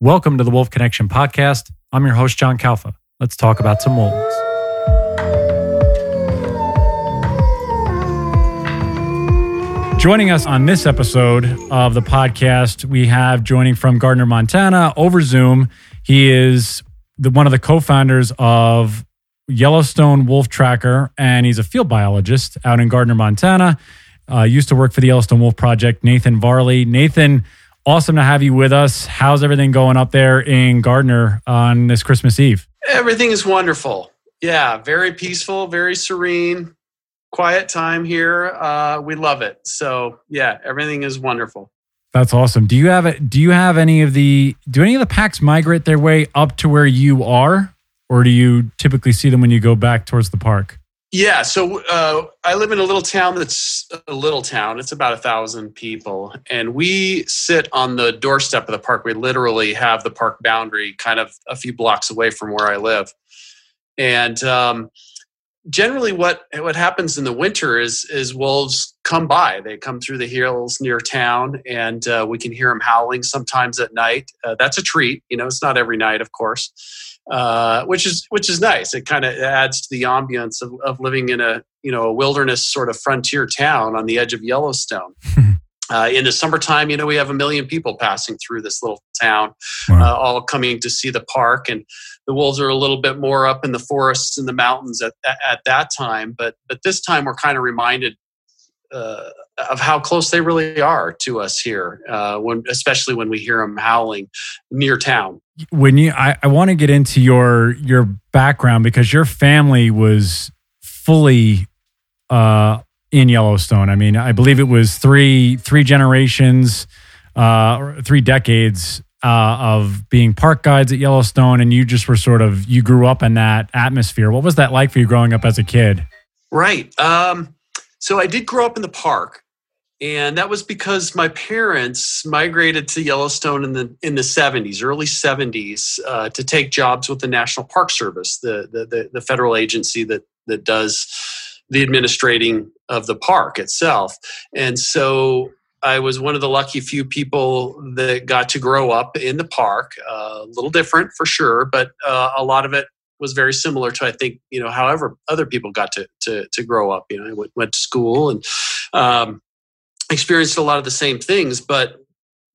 Welcome to the Wolf Connection podcast. I'm your host, John Kalfa. Let's talk about some wolves. Joining us on this episode of the podcast, we have joining from Gardiner, Montana over Zoom. He is the, one of the co founders of Yellowstone Wolf Tracker, and he's a field biologist out in Gardiner, Montana. Uh, used to work for the Yellowstone Wolf Project, Nathan Varley. Nathan, awesome to have you with us. How's everything going up there in Gardiner on this Christmas Eve? Everything is wonderful. Yeah, very peaceful, very serene, quiet time here. Uh, we love it. So yeah, everything is wonderful. That's awesome. Do you have it? Do you have any of the? Do any of the packs migrate their way up to where you are, or do you typically see them when you go back towards the park? Yeah, so uh, I live in a little town that's a little town. It's about a thousand people, and we sit on the doorstep of the park. We literally have the park boundary kind of a few blocks away from where I live, and um, generally, what what happens in the winter is is wolves come by. They come through the hills near town, and uh, we can hear them howling sometimes at night. Uh, that's a treat. You know, it's not every night, of course uh, which is which is nice. It kind of adds to the ambience of, of living in a you know a wilderness sort of frontier town on the edge of Yellowstone. uh, in the summertime, you know, we have a million people passing through this little town, wow. uh, all coming to see the park. And the wolves are a little bit more up in the forests and the mountains at, at, at that time. But but this time, we're kind of reminded uh, of how close they really are to us here, uh, when especially when we hear them howling near town. When you, I, I want to get into your your background because your family was fully uh, in Yellowstone. I mean, I believe it was three three generations, uh, three decades uh, of being park guides at Yellowstone, and you just were sort of you grew up in that atmosphere. What was that like for you growing up as a kid? Right. Um, so I did grow up in the park, and that was because my parents migrated to Yellowstone in the in the 70s, early 70s, uh, to take jobs with the National Park Service, the, the the, the federal agency that that does the administrating of the park itself. And so I was one of the lucky few people that got to grow up in the park. Uh, a little different for sure, but uh, a lot of it was very similar to I think you know however other people got to to, to grow up. You know, I went, went to school and um, experienced a lot of the same things, but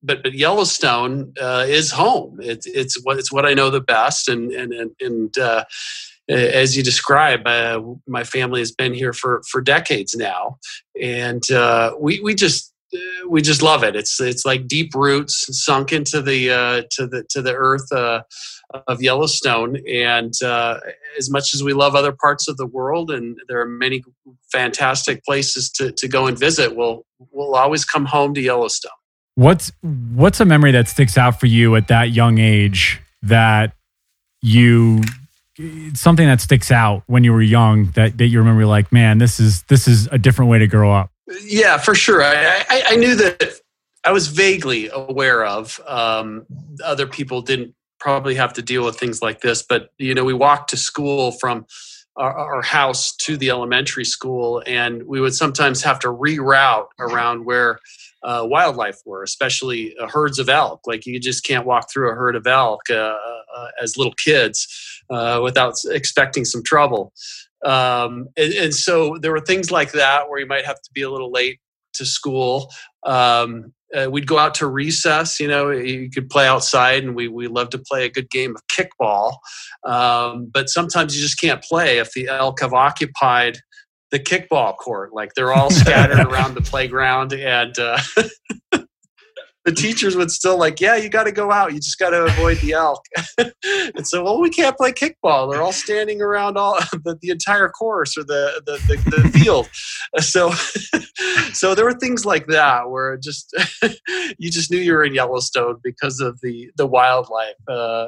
but but Yellowstone uh, is home. It's it's what it's what I know the best, and and and, and uh, as you describe, uh, my family has been here for for decades now, and uh, we we just we just love it. It's it's like deep roots sunk into the uh, to the to the earth uh, of Yellowstone. And as much as we love other parts of the world, and there are many fantastic places to to go and visit, we'll we'll always come home to Yellowstone. What's what's a memory that sticks out for you at that young age that you something that sticks out when you were young that, that you remember like man this is this is a different way to grow up yeah, for sure. I, I, I knew that I was vaguely aware of. Um, other people didn't probably have to deal with things like this, but you know, we walked to school from our, our, house to the elementary school, and we would sometimes have to reroute around where uh, wildlife were, especially uh, herds of elk. Like you just can't walk through a herd of elk uh, uh as little kids uh, without expecting some trouble. Um, and, and, so there were things like that where you might have to be a little late to school. Um, uh, we'd go out to recess, you know, you could play outside and we, we love to play a good game of kickball. Um, but sometimes you just can't play if the elk have occupied the kickball court. Like they're all scattered around the playground and, uh, the teachers would still like, yeah, you got to go out. You just got to avoid the elk. and so, well, we can't play kickball. They're all standing around all the, the entire course or the the, the, the field. So, so there were things like that where just you just knew you were in Yellowstone because of the the wildlife, uh,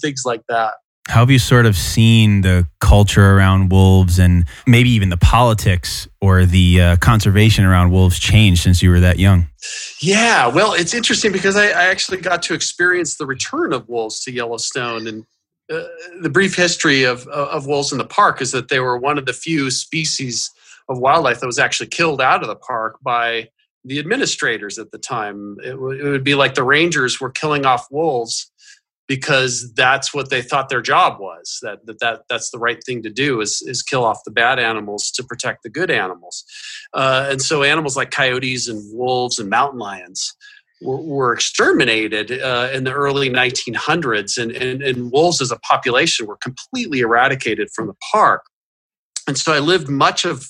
things like that. How have you sort of seen the culture around wolves and maybe even the politics or the uh, conservation around wolves change since you were that young? Yeah, well, it's interesting because I, I actually got to experience the return of wolves to Yellowstone. And uh, the brief history of, of wolves in the park is that they were one of the few species of wildlife that was actually killed out of the park by the administrators at the time. It, w- it would be like the rangers were killing off wolves because that's what they thought their job was that, that, that that's the right thing to do is, is kill off the bad animals to protect the good animals. Uh, and so animals like coyotes and wolves and mountain lions were, were exterminated uh, in the early 1900s and, and, and wolves as a population were completely eradicated from the park. And so i lived much of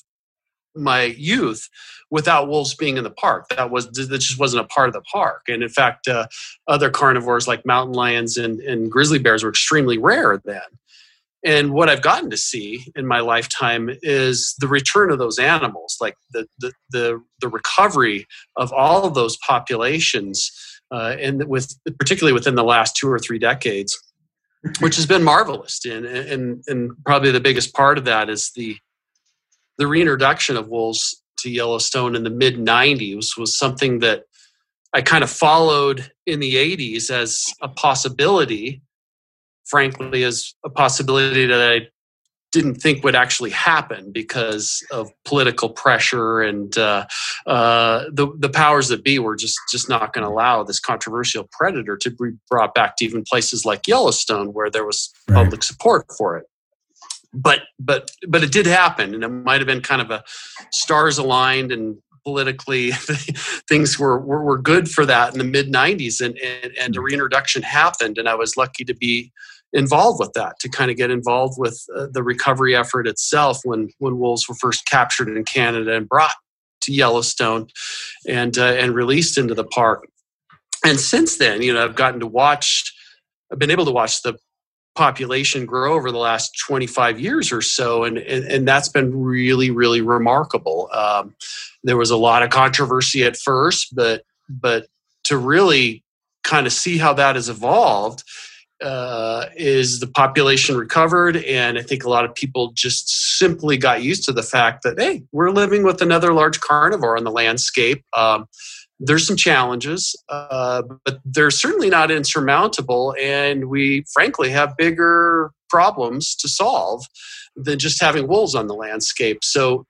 my youth without wolves being in the park. That was that just wasn't a part of the park. And in fact, uh, other carnivores like mountain lions and, and grizzly bears were extremely rare then. And what I've gotten to see in my lifetime is the return of those animals, like the the the, the recovery of all of those populations, uh, and with particularly within the last two or three decades, which has been marvelous. And and and probably the biggest part of that is the the reintroduction of wolves to Yellowstone in the mid 90s was something that I kind of followed in the 80s as a possibility, frankly, as a possibility that I didn't think would actually happen because of political pressure and uh, uh, the the powers that be were just just not going to allow this controversial predator to be brought back to even places like Yellowstone where there was right. public support for it but but but it did happen and it might have been kind of a stars aligned and politically things were, were, were good for that in the mid 90s and, and and a mm. reintroduction happened and i was lucky to be involved with that to kind of get involved with uh, the recovery effort itself when when wolves were first captured in canada and brought to yellowstone and uh, and released into the park and since then you know i've gotten to watch I've been able to watch the population grow over the last 25 years or so and and, and that's been really really remarkable. Um, there was a lot of controversy at first but but to really kind of see how that has evolved uh, is the population recovered and i think a lot of people just simply got used to the fact that hey we're living with another large carnivore on the landscape. Um, there's some challenges, uh, but they're certainly not insurmountable. And we, frankly, have bigger problems to solve than just having wolves on the landscape. So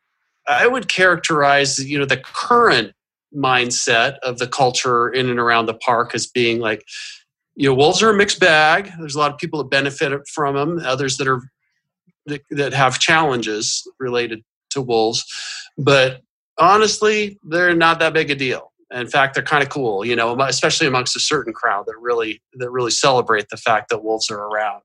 I would characterize, you know, the current mindset of the culture in and around the park as being like, you know, wolves are a mixed bag. There's a lot of people that benefit from them, others that are that, that have challenges related to wolves. But honestly, they're not that big a deal in fact they're kind of cool you know especially amongst a certain crowd that really that really celebrate the fact that wolves are around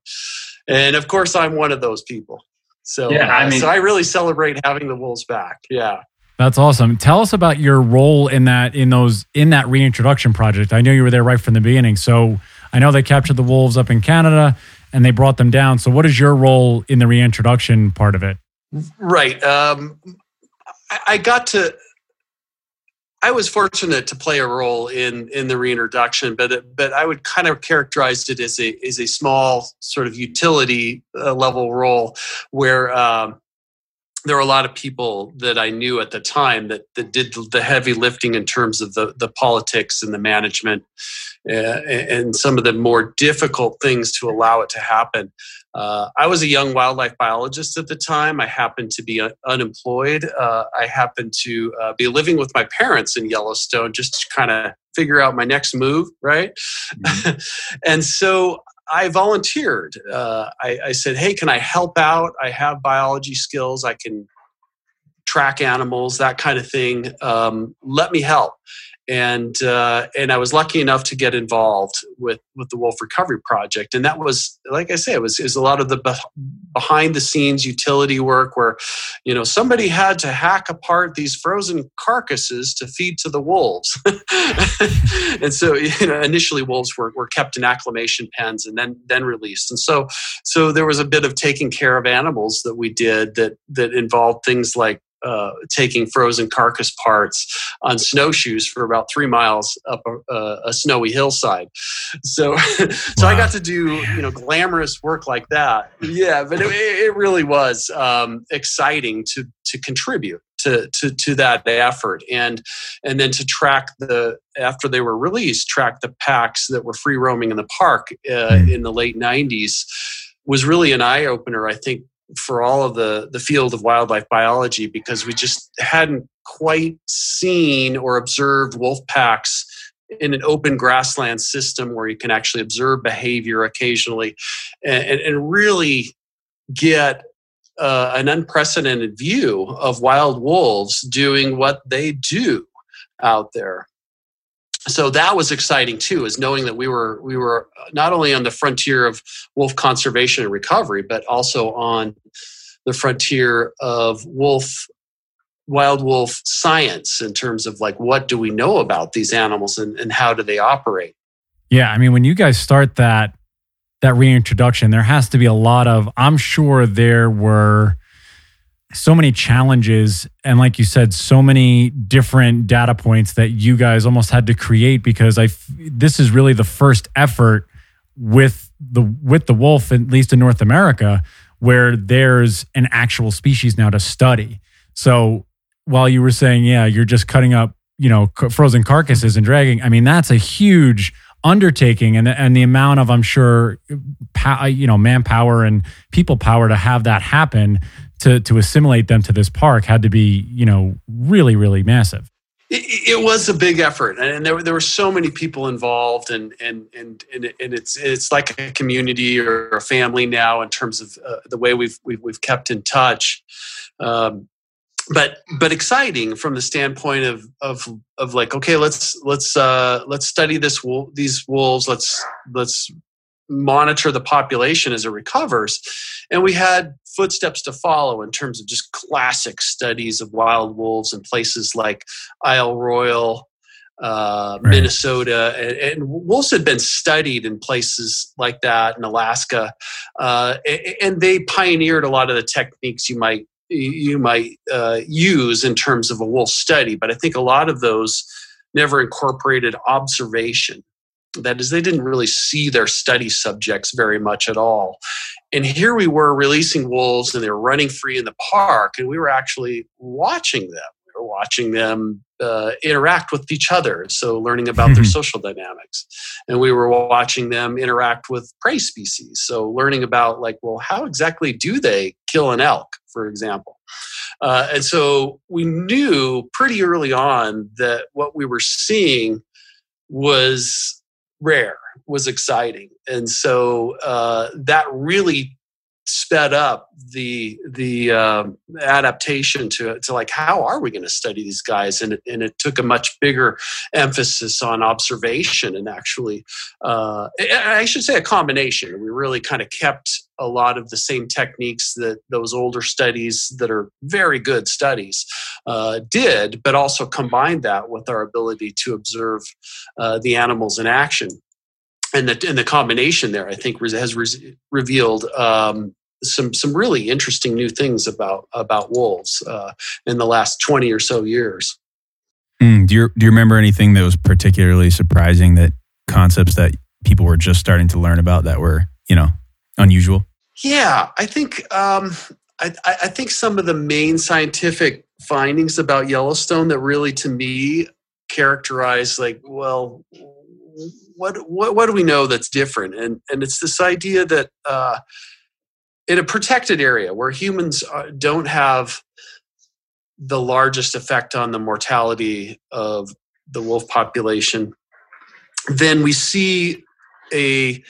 and of course i'm one of those people so yeah, I uh, mean, so i really celebrate having the wolves back yeah that's awesome. Tell us about your role in that in those in that reintroduction project. I know you were there right from the beginning. So I know they captured the wolves up in Canada and they brought them down. So what is your role in the reintroduction part of it? Right. Um, I got to I was fortunate to play a role in in the reintroduction, but but I would kind of characterize it as a as a small sort of utility uh, level role where um, there were a lot of people that I knew at the time that that did the heavy lifting in terms of the the politics and the management uh, and some of the more difficult things to allow it to happen. Uh, I was a young wildlife biologist at the time. I happened to be un- unemployed. Uh, I happened to uh, be living with my parents in Yellowstone just to kind of figure out my next move, right? Mm-hmm. and so I volunteered. Uh, I, I said, hey, can I help out? I have biology skills. I can track animals, that kind of thing. Um, let me help and uh, and I was lucky enough to get involved with with the Wolf Recovery Project, and that was like I say, it was is a lot of the be- behind the scenes utility work where, you know, somebody had to hack apart these frozen carcasses to feed to the wolves, and so you know initially wolves were, were kept in acclimation pens and then then released, and so so there was a bit of taking care of animals that we did that that involved things like uh, taking frozen carcass parts on snowshoes for about three miles up a, a snowy hillside. So, so wow. I got to do you know glamorous work like that. Yeah, but it, it really was um, exciting to to contribute to, to to that effort and and then to track the after they were released track the packs that were free roaming in the park uh, mm. in the late 90s was really an eye opener i think for all of the the field of wildlife biology because we just hadn't quite seen or observed wolf packs in an open grassland system where you can actually observe behavior occasionally and, and, really get uh, an unprecedented view of wild wolves doing what they do out there so that was exciting too is knowing that we were we were uh, not only on the frontier of wolf conservation and recovery but also on the frontier of wolf wild wolf science in terms of like what do we know about these animals and, and how do they operate? Yeah i mean when you guys start that that reintroduction there has to be a lot of i'm sure there were so many challenges and like you said so many different data points that you guys almost had to create because i this is really the first effort with the with the wolf at least in north america where there's an actual species now to study. So while you were saying yeah you're just cutting up you know frozen carcasses and dragging i mean that's a huge undertaking and and the amount of I'm sure you know manpower and people power to have that happen to to assimilate them to this park had to be you know really really massive. It, it was a big effort, and there there were so many people involved, and and and and, it's it's like a community or a family now in terms of uh, the way we've, we've we've kept in touch. Um, but but exciting from the standpoint of of of like okay let's let's uh let's study this these wolves let's let's monitor the population as it recovers and we had footsteps to follow in terms of just classic studies of wild wolves in places like isle Royale, uh, right. Minnesota, and, and, wolves had been studied in places like that in Alaska, uh, and they pioneered a lot of the techniques you might you might uh, use in terms of a wolf study. But I think a lot of those never incorporated observation. That is, they didn't really see their study subjects very much at all. And here we were releasing wolves and they were running free in the park, and we were actually watching them. We were watching them uh, interact with each other. So, learning about their social dynamics. And we were watching them interact with prey species. So, learning about, like, well, how exactly do they kill an elk? for example. Uh, and so we knew pretty early on that what we were seeing was rare, was exciting. And so uh, that really sped up the the um, adaptation to to like how are we going to study these guys and it, and it took a much bigger emphasis on observation and actually uh, I should say a combination we really kind of kept a lot of the same techniques that those older studies that are very good studies uh, did but also combined that with our ability to observe uh, the animals in action and the and the combination there, I think, has re- revealed um, some some really interesting new things about about wolves uh, in the last twenty or so years. Mm, do you do you remember anything that was particularly surprising that concepts that people were just starting to learn about that were you know unusual? Yeah, I think um, I, I think some of the main scientific findings about Yellowstone that really to me characterize like well what what what do we know that's different? And and it's this idea that uh, in a protected area where humans uh, don't have the largest effect on the mortality of the wolf population, then we see a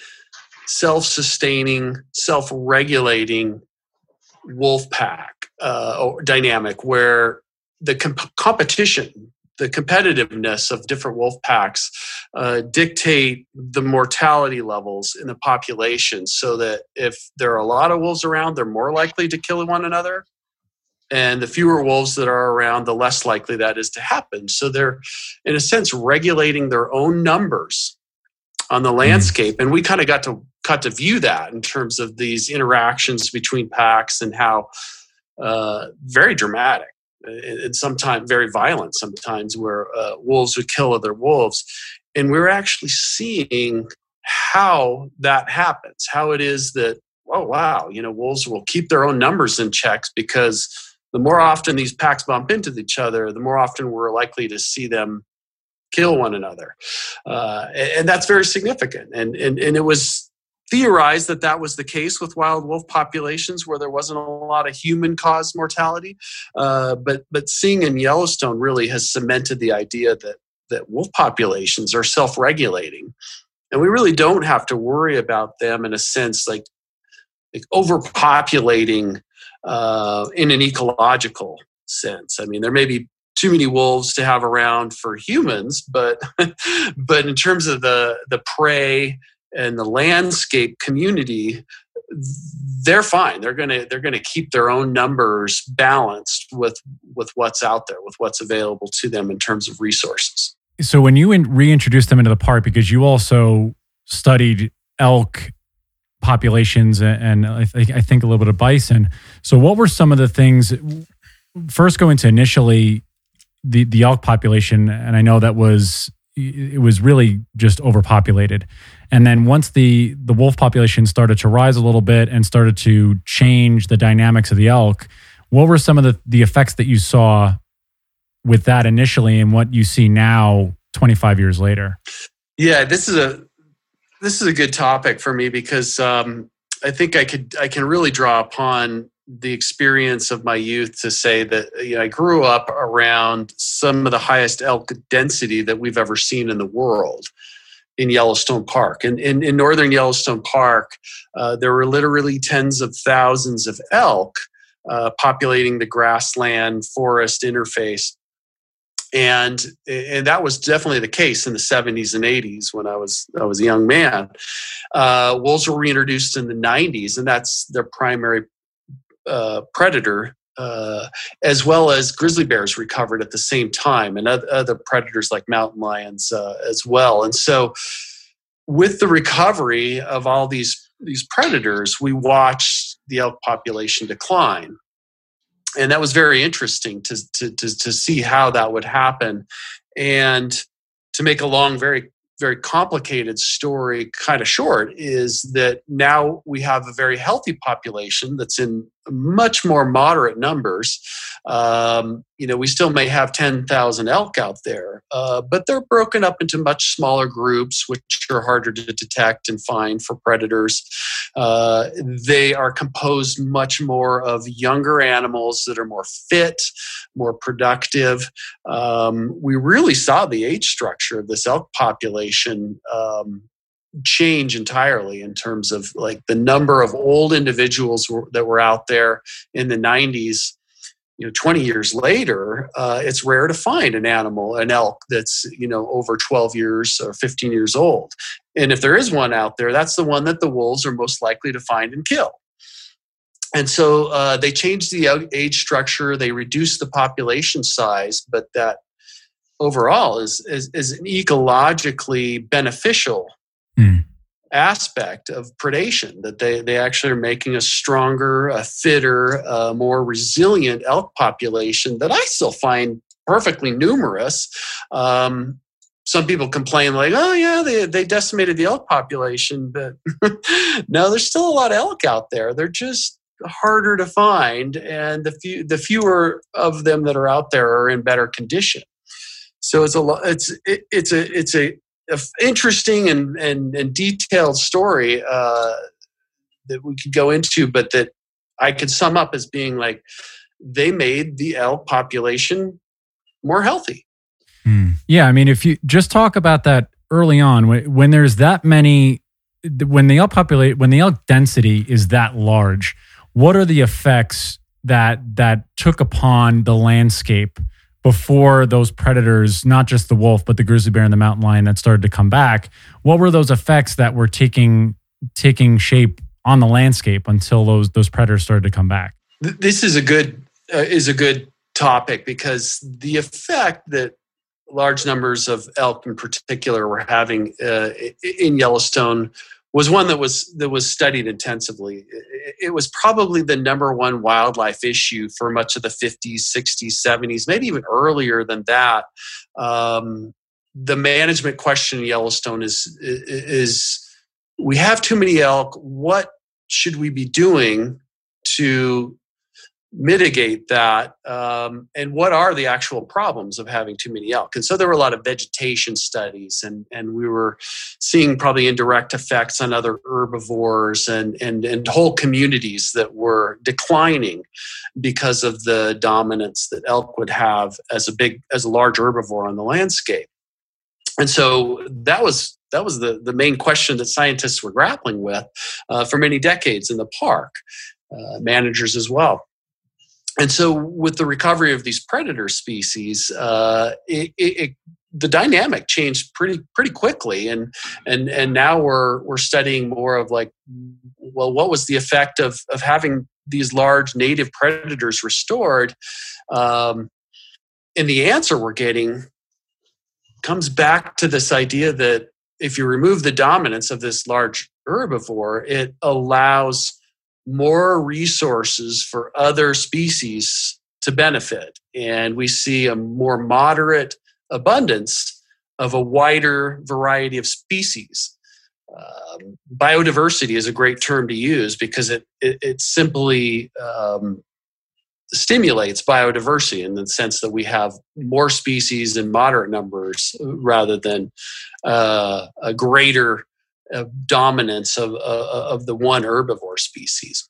self sustaining, self regulating wolf pack uh, dynamic where the comp- competition the competitiveness of different wolf packs uh, dictate the mortality levels in the population so that if there are a lot of wolves around they're more likely to kill one another. And the fewer wolves that are around the less likely that is to happen. So they're in a sense regulating their own numbers on the mm-hmm. landscape and we kind of got to got to view that in terms of these interactions between packs and how uh, very dramatic and sometimes very violent sometimes where uh, wolves would kill other wolves and we're actually seeing how that happens how it is that oh wow you know wolves will keep their own numbers in checks because the more often these packs bump into each other the more often we're likely to see them kill one another. Uh, and, that's very significant. And, and and it was theorized that that was the case with wild wolf populations where there wasn't a lot of human caused mortality. Uh, but but seeing in Yellowstone really has cemented the idea that that wolf populations are self-regulating. And we really don't have to worry about them in a sense like, like overpopulating uh, in an ecological sense. I mean there may be too many wolves to have around for humans but but in terms of the the prey and the landscape community they're fine. They're going to they're going to keep their own numbers balanced with with what's out there with what's available to them in terms of resources. So when you in, reintroduced them into the park because you also studied elk populations and, I, th- I think a little bit of bison. So what were some of the things first go into initially the the elk population and i know that was it was really just overpopulated and then once the the wolf population started to rise a little bit and started to change the dynamics of the elk, what were some of the, the effects that you saw with that initially and what you see now 25 years later? Yeah, this is a this is a good topic for me because um, I think I could I can really draw upon the experience of my youth to say that you know, I grew up around some of the highest elk density that we've ever seen in the world in Yellowstone Park. And in, in northern Yellowstone Park, uh, there were literally tens of thousands of elk uh, populating the grassland forest interface. And, and that was definitely the case in the 70s and 80s when I was I was a young man. Uh, wolves were reintroduced in the 90s, and that's their primary uh, predator uh, as well as grizzly bears recovered at the same time, and other predators like mountain lions uh, as well. And so, with the recovery of all these these predators, we watched the elk population decline, and that was very interesting to to to, to see how that would happen. And to make a long, very very complicated story kind of short is that now we have a very healthy population that's in much more moderate numbers. Um, you know, we still may have 10,000 elk out there, uh, but they're broken up into much smaller groups, which are harder to detect and find for predators. Uh, they are composed much more of younger animals that are more fit, more productive. Um, we really saw the age structure of this elk population um, change entirely in terms of like the number of old individuals that were out there in the 90s you know 20 years later uh, it's rare to find an animal an elk that's you know over 12 years or 15 years old. And if there is one out there that's the one that the wolves are most likely to find and kill. And so uh, they changed the age structure they reduced the population size but that overall is, is, is an ecologically beneficial mm. aspect of predation that they, they actually are making a stronger, a fitter, a more resilient elk population that I still find perfectly numerous. Um, some people complain like, oh yeah, they, they decimated the elk population, but no, there's still a lot of elk out there. They're just harder to find, and the few the fewer of them that are out there are in better condition. So it's a it's it, it's a it's a interesting and, and, and detailed story uh, that we could go into, but that I could sum up as being like they made the elk population more healthy. Hmm. Yeah, I mean, if you just talk about that early on, when, when there's that many, when the elk populate, when the elk density is that large, what are the effects that that took upon the landscape? Before those predators, not just the wolf, but the grizzly bear and the mountain lion that started to come back, what were those effects that were taking taking shape on the landscape until those those predators started to come back? This is a good uh, is a good topic because the effect that large numbers of elk in particular were having uh, in Yellowstone was one that was that was studied intensively. It was probably the number one wildlife issue for much of the 50s, 60s, 70s, maybe even earlier than that. Um, the management question in Yellowstone is is we have too many elk. What should we be doing to mitigate that um, and what are the actual problems of having too many elk and so there were a lot of vegetation studies and and we were seeing probably indirect effects on other herbivores and and and whole communities that were declining because of the dominance that elk would have as a big as a large herbivore on the landscape and so that was that was the, the main question that scientists were grappling with uh, for many decades in the park, uh, managers as well. And so, with the recovery of these predator species, uh, it, it, the dynamic changed pretty pretty quickly, and and and now we're we're studying more of like, well, what was the effect of of having these large native predators restored? Um, and the answer we're getting comes back to this idea that if you remove the dominance of this large herbivore, it allows more resources for other species to benefit. And we see a more moderate abundance of a wider variety of species. Um, biodiversity is a great term to use because it, it, it simply um, stimulates biodiversity in the sense that we have more species in moderate numbers rather than uh, a greater uh, dominance of, uh, of the one herbivore species.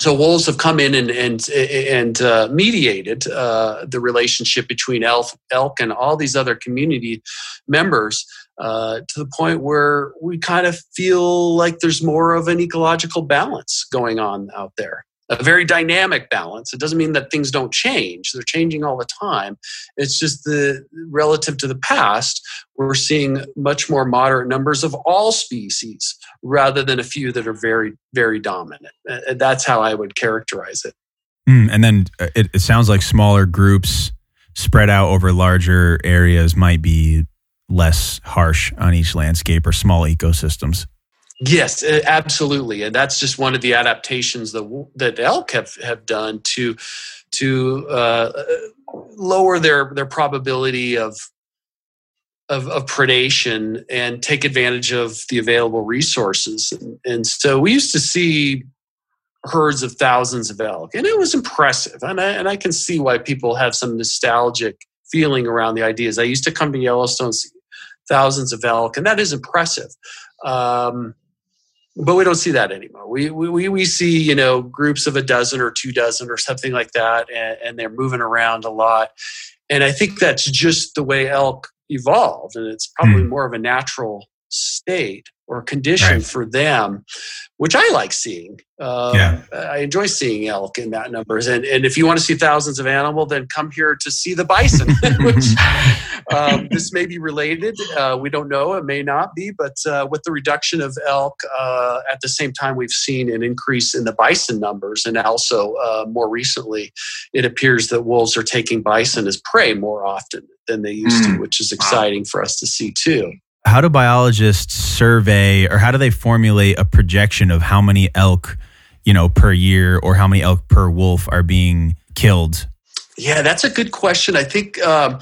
So wolves have come in and and and uh, mediated uh, the relationship between elk, elk and all these other community members uh, to the point where we kind of feel like there's more of an ecological balance going on out there a very dynamic balance. It doesn't mean that things don't change. They're changing all the time. It's just the relative to the past, we're seeing much more moderate numbers of all species rather than a few that are very, very dominant. That's how I would characterize it. Mm, and then uh, it, it sounds like smaller groups spread out over larger areas might be less harsh on each landscape or small ecosystems. Yes, absolutely, and that's just one of the adaptations that that elk have have done to to uh, lower their their probability of, of, of predation and take advantage of the available resources. And, and, so we used to see herds of thousands of elk, and it was impressive. And I, and I can see why people have some nostalgic feeling around the ideas. I used to come to Yellowstone, see thousands of elk, and that is impressive. Um, but we don't see that anymore. We, we, we see, you know, groups of a dozen or two dozen or something like that, and, and they're moving around a lot. And I think that's just the way elk evolved, and it's probably mm. more of a natural state or condition right. for them, which I like seeing. Um, yeah. I enjoy seeing elk in that numbers. And, and if you want to see thousands of animal, then come here to see the bison, which um, this may be related. Uh, we don't know. It may not be. But uh, with the reduction of elk, uh, at the same time, we've seen an increase in the bison numbers. And also, uh, more recently, it appears that wolves are taking bison as prey more often than they used mm. to, which is exciting wow. for us to see too how do biologists survey or how do they formulate a projection of how many elk you know per year or how many elk per wolf are being killed? Yeah that's a good question. I think um,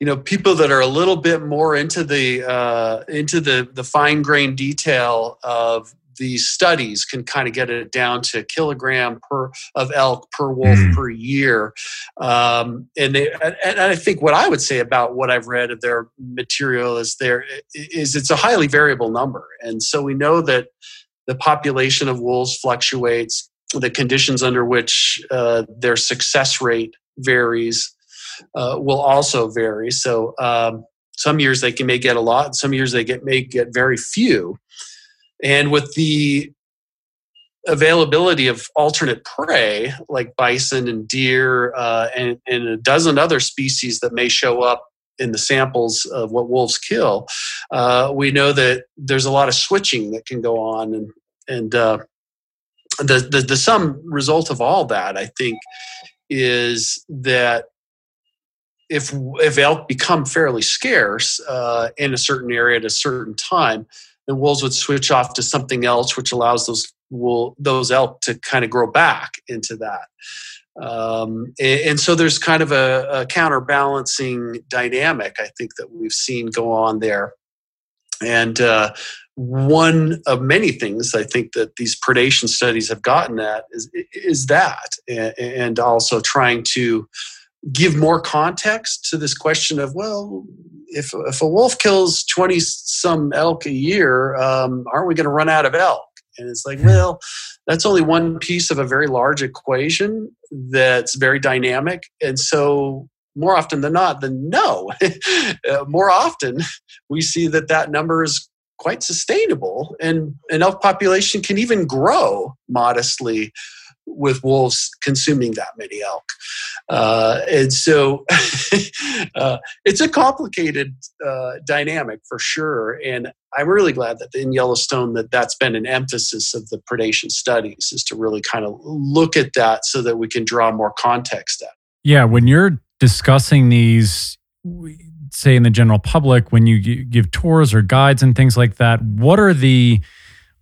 you know people that are a little bit more into the uh, into the the fine grained detail of these studies can kind of get it down to kilogram per of elk per wolf mm. per year. Um, and they, and I think what I would say about what I've read of their material is there is it's a highly variable number, and so we know that the population of wolves fluctuates. The conditions under which uh, their success rate varies uh, will also vary. So um, some years they can may get a lot, some years they get may get very few. And with the availability of alternate prey like bison and deer uh, and, and, a dozen other species that may show up in the samples of what wolves kill, uh, we know that there's a lot of switching that can go on. And, and uh, the, the, the sum result of all that, I think, is that if if elk become fairly scarce uh, in a certain area at a certain time, then wolves would switch off to something else, which allows those wool, those elk to kind of grow back into that. Um, and, and, so there's kind of a, a, counterbalancing dynamic, I think, that we've seen go on there. And uh, one of many things I think that these predation studies have gotten at is, is that, and also trying to give more context to this question of well if, if a wolf kills 20 some elk a year um, aren't we going to run out of elk and it's like well that's only one piece of a very large equation that's very dynamic and so more often than not, then no. uh, more often, we see that that number is quite sustainable, and an elk population can even grow modestly with wolves consuming that many elk. Uh, and so uh, it's a complicated uh, dynamic for sure. And I'm really glad that in Yellowstone that that's been an emphasis of the predation studies is to really kind of look at that so that we can draw more context out. Yeah, when you're discussing these say in the general public when you give tours or guides and things like that, what are the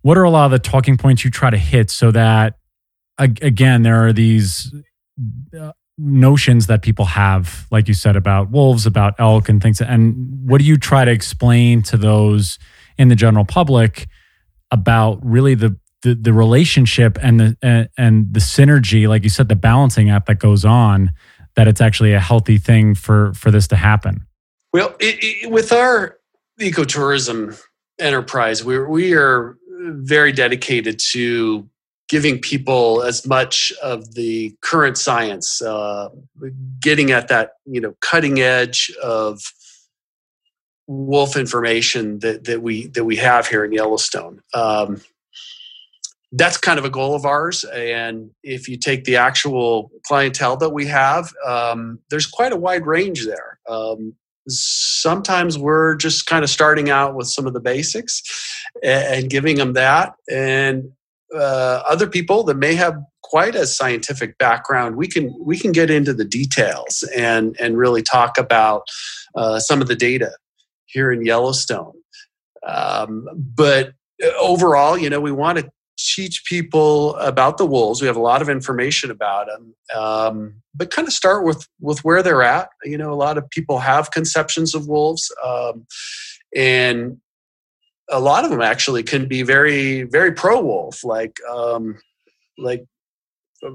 what are a lot of the talking points you try to hit so that again, there are these uh, notions that people have, like you said, about wolves, about elk, and things. And what do you try to explain to those in the general public about really the the, the relationship and the and, and the synergy, like you said, the balancing act that goes on, that it's actually a healthy thing for for this to happen. Well, it, it, with our ecotourism enterprise, we we are very dedicated to giving people as much of the current science, uh, getting at that you know cutting edge of wolf information that, that we that we have here in Yellowstone. Um, that's kind of a goal of ours. And if you take the actual clientele that we have, um, there's quite a wide range there. Um, sometimes we're just kind of starting out with some of the basics and, and giving them that. And uh, other people that may have quite a scientific background, we can we can get into the details and and really talk about uh, some of the data here in Yellowstone. Um, but overall, you know, we want to teach people about the wolves. We have a lot of information about them, um, but kind of start with with where they're at. You know, a lot of people have conceptions of wolves, um, and a lot of them actually can be very very pro wolf like um like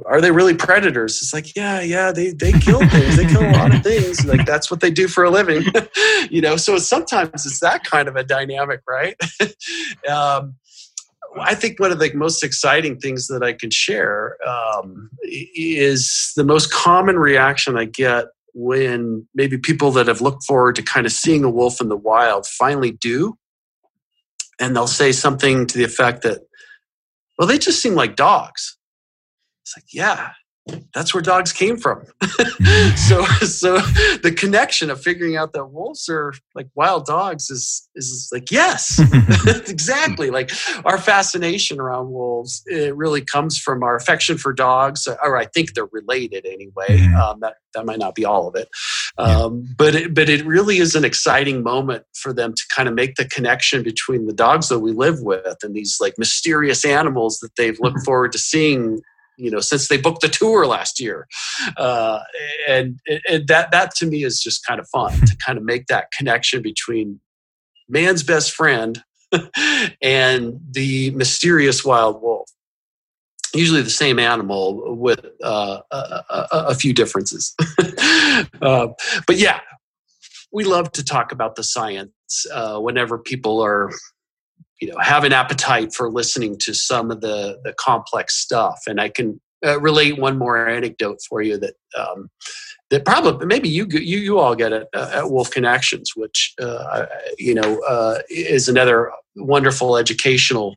are they really predators? It's like yeah yeah they they kill things they kill a lot of things like that's what they do for a living you know? So sometimes it's that kind of a dynamic right? Um I think one of the most exciting things that I can share um, is the most common reaction I get when maybe people that have looked forward to kind of seeing a wolf in the wild finally do and they'll say something to the effect that, well, they just seem like dogs. It's like, yeah, that's where dogs came from. so, so the connection of figuring out that wolves are like wild dogs is is like yes, exactly. Like our fascination around wolves, it really comes from our affection for dogs, or I think they're related anyway. Mm-hmm. Um, that that might not be all of it, um, but it, but it really is an exciting moment for them to kind of make the connection between the dogs that we live with and these like mysterious animals that they've looked mm-hmm. forward to seeing you know since they booked the tour last year. Uh, and, and that that to me is just kind of fun to kind of make that connection between man's best friend and the mysterious wild wolf. Usually the same animal with uh, a, a, a, few differences. Uh, but yeah we love to talk about the science uh, whenever people are you know have an appetite for listening to some of the the complex stuff. And i can uh, relate one more anecdote for you that um, that probably maybe you you you all get it uh, at wolf connections which uh, you know uh, is another wonderful educational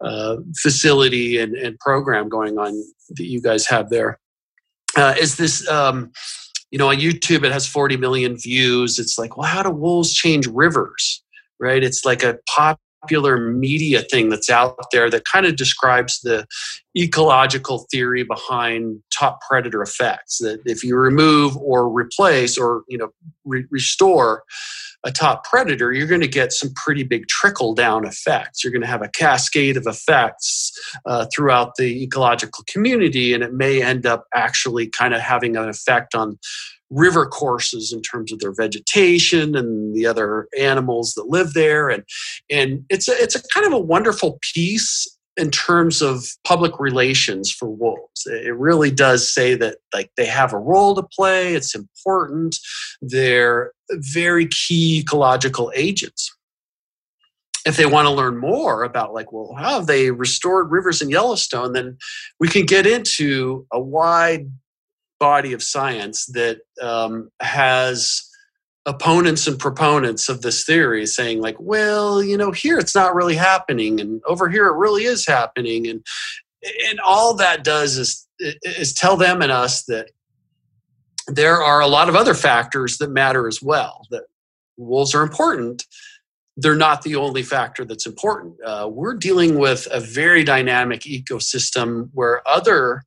uh, facility and, and program going on that you guys have there. Uh, is this um, you know on youtube it has 40 million views. It's like well how do wolves change rivers right? It's like a pop popular media thing that's out there that kind of describes the ecological theory behind top predator effects that if you remove or replace or you know re- restore a top predator you're going to get some pretty big trickle down effects. You're going to have a cascade of effects uh, throughout the ecological community and it may end up actually kind of having an effect on river courses in terms of their vegetation and the other animals that live there. And and it's a, it's a kind of a wonderful piece in terms of public relations for wolves. It really does say that like they have a role to play. It's important. They're very key ecological agents. If they want to learn more about like well how have they restored rivers in yellowstone then we can get into a wide body of science that um, has opponents and proponents of this theory saying like well you know here it's not really happening and over here it really is happening and and all that does is is tell them and us that there are a lot of other factors that matter as well that wolves are important. They're not the only factor that's important. Uh, we're dealing with a very dynamic ecosystem where other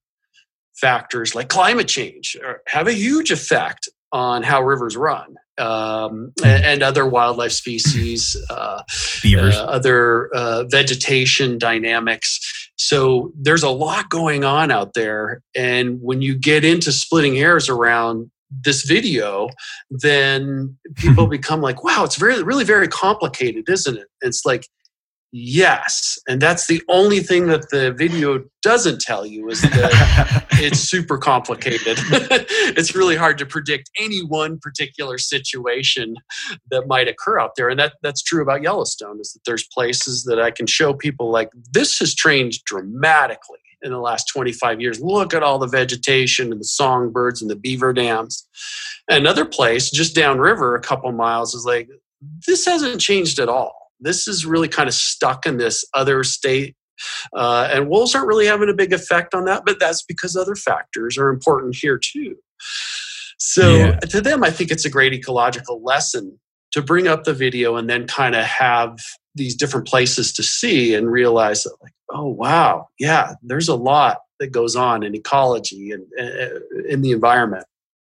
factors like climate change have a huge effect on how rivers run um, and, and, other wildlife species, uh, beavers, uh, other uh, vegetation dynamics. So there's a lot going on out there. And when you get into splitting hairs around this video, then people become like, wow, it's very, really very complicated, isn't it? It's like, Yes. And that's the only thing that the video doesn't tell you is that it's super complicated. it's really hard to predict any one particular situation that might occur out there. And that, that's true about Yellowstone is that there's places that I can show people like this has changed dramatically in the last 25 years. Look at all the vegetation and the songbirds and the beaver dams. Another place just downriver a couple miles is like, this hasn't changed at all this is really kind of stuck in this other state. Uh, and wolves aren't really having a big effect on that, but that's because other factors are important here too. So yeah. to them, I think it's a great ecological lesson to bring up the video and then kind of have these different places to see and realize that, like, oh wow, yeah, there's a lot that goes on in ecology and uh, in the environment.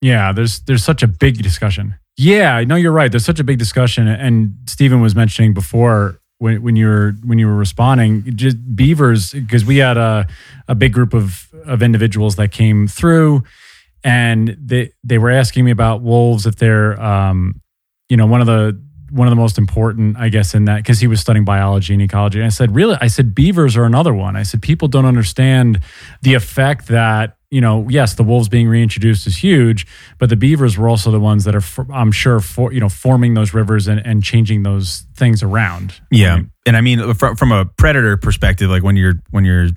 Yeah, there's there's such a big discussion. Yeah, no, you're right. There's such a big discussion, and Stephen was mentioning before when, when you were when you were responding, just beavers because we had a a big group of of individuals that came through, and they they were asking me about wolves if they're um, you know one of the one of the most important, I guess, in that because he was studying biology and ecology. And I said, really, I said beavers are another one. I said people don't understand the effect that you know, yes, the wolves being reintroduced is huge, but the beavers were also the ones that are, I'm sure, for you know, forming those rivers and, and changing those things around. Yeah, and I mean, uh, from, from a predator perspective, like when you're when you're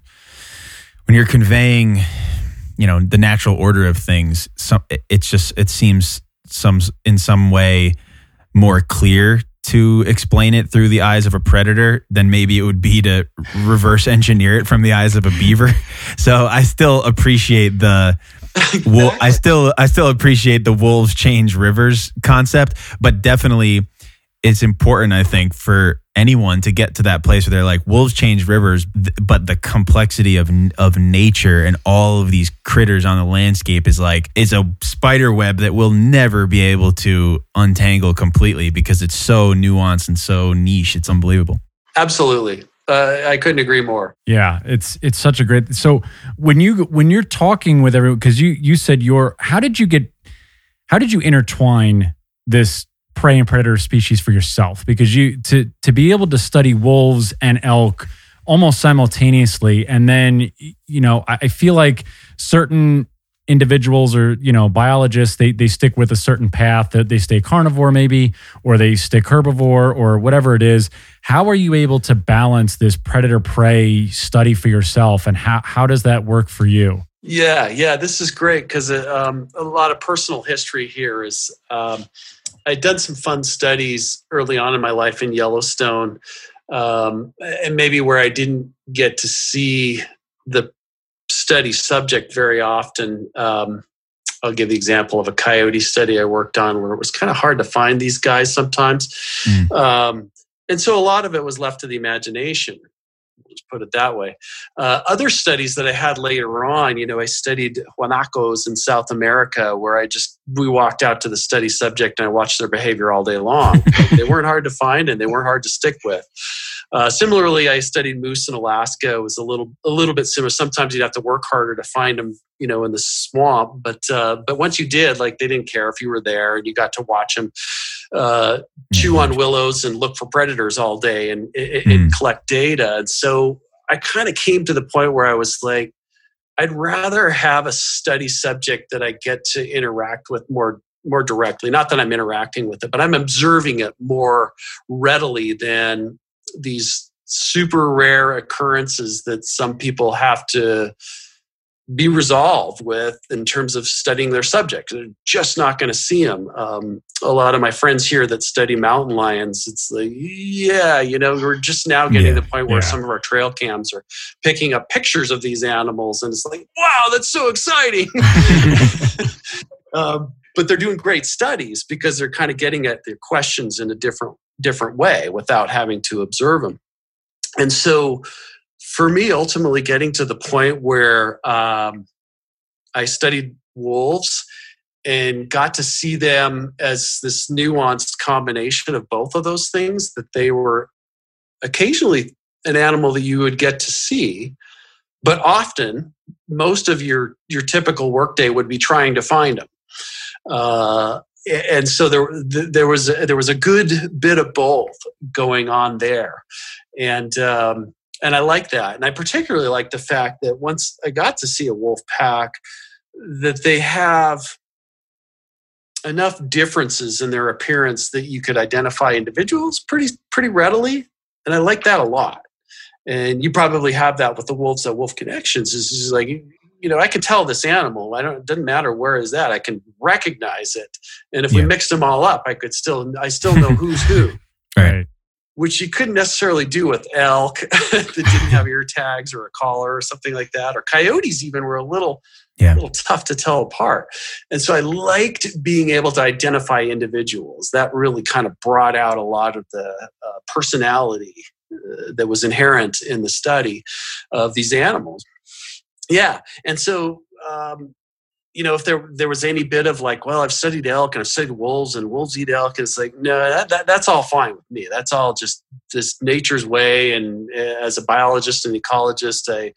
when you're conveying, you know, the natural order of things, some it's just it seems some in some way more clear to explain it through the eyes of a predator than maybe it would be to reverse engineer it from the eyes of a beaver. So I still appreciate the exactly. I still I still appreciate the wolves change rivers concept, but definitely it's important I think for anyone to get to that place where they're like wolves change rivers but the complexity of of nature and all of these critters on the landscape is like is a spider web that we'll never be able to untangle completely because it's so nuanced and so niche it's unbelievable absolutely uh, I couldn't agree more. Yeah, it's it's such a great. So when you when you're talking with everyone, because you you said your how did you get how did you intertwine this prey and predator species for yourself. Because you to to be able to study wolves and elk almost simultaneously and then you know I, I feel like certain individuals or you know biologists they they stick with a certain path that they stay carnivore maybe or they stick herbivore or whatever it is. How are you able to balance this predator prey study for yourself and how how does that work for you? Yeah yeah this is great because uh, um, a lot of personal history here is um, I'd done some fun studies early on in my life in Yellowstone, um, and maybe where I didn't get to see the study subject very often. Um, I'll give the example of a coyote study I worked on where it was kind of hard to find these guys sometimes. Mm. Um, and so a lot of it was left to the imagination put it that way. Uh, other studies that I had later on, you know, I studied guanacos in South America, where I just we walked out to the study subject and I watched their behavior all day long. they weren't hard to find and they weren't hard to stick with. Uh, similarly, I studied moose in Alaska. It was a little a little bit similar. Sometimes you'd have to work harder to find them, you know, in the swamp. But uh, but once you did, like they didn't care if you were there, and you got to watch them uh, chew on willows and look for predators all day and, and mm. collect data. And so I kind of came to the point where I was like, I'd rather have a study subject that I get to interact with more more directly. Not that I'm interacting with it, but I'm observing it more readily than these super rare occurrences that some people have to be resolved with in terms of studying their subject. They're just not going to see them. Um, a lot of my friends here that study mountain lions, it's like, yeah, you know, we're just now getting yeah, to the point where yeah. some of our trail cams are picking up pictures of these animals, and it's like, wow, that's so exciting. um, but they're doing great studies because they're kind of getting at their questions in a different different way without having to observe them. And so for me, ultimately getting to the point where um, I studied wolves and got to see them as this nuanced combination of both of those things, that they were occasionally an animal that you would get to see, but often most of your, your typical workday would be trying to find them. Uh, and so there, there was there was a good bit of both going on there, and um, and I like that. And I particularly like the fact that once I got to see a wolf pack, that they have enough differences in their appearance that you could identify individuals pretty pretty readily. And I like that a lot. And you probably have that with the wolves at Wolf Connections. Is just like you know, I can tell this animal. I don't. It doesn't matter where is that. I can recognize it. And if yeah. we mixed them all up, I could still. I still know who's who. right which you couldn't necessarily do with elk that didn't have ear tags or a collar or something like that. Or coyotes even were a little, yeah. a little tough to tell apart. And so I liked being able to identify individuals. That really kind of brought out a lot of the uh, personality uh, that was inherent in the study of these animals. Yeah, and so um, you know, if there there was any bit of like, well, I've studied elk and I've studied wolves and wolves eat elk, and it's like, no, that, that that's all fine with me. That's all just just nature's way. And eh, as a biologist and ecologist, I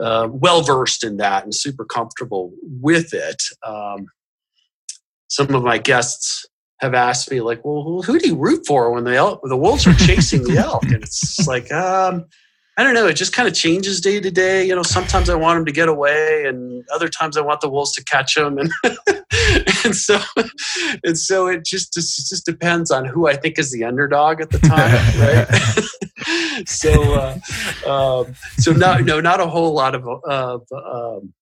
uh, well versed in that and super comfortable with it. Um, some of my guests have asked me like, well, who do you root for when the elk, the wolves are chasing the elk? And it's like, um, I don't know. It just kind of changes day to day. You know, sometimes I want them to get away, and other times I want the wolves to catch them, and and so and so it just just, just depends on who I think is the underdog at the time, right? so uh, um, so not no not a whole lot of of um,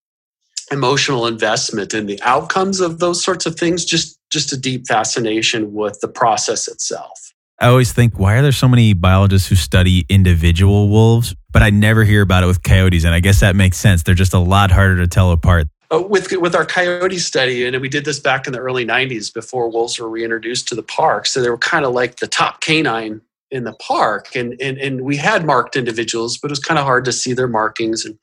emotional investment in the outcomes of those sorts of things. Just just a deep fascination with the process itself. I always think, why are there so many biologists who study individual wolves? But I never hear about it with coyotes. And I guess that makes sense. They're just a lot harder to tell apart. Uh, with, with our coyote study, and we did this back in the early 90s before wolves were reintroduced to the park. So they were kind of like the top canine in the park. And, and, and we had marked individuals, but it was kind of hard to see their markings. And,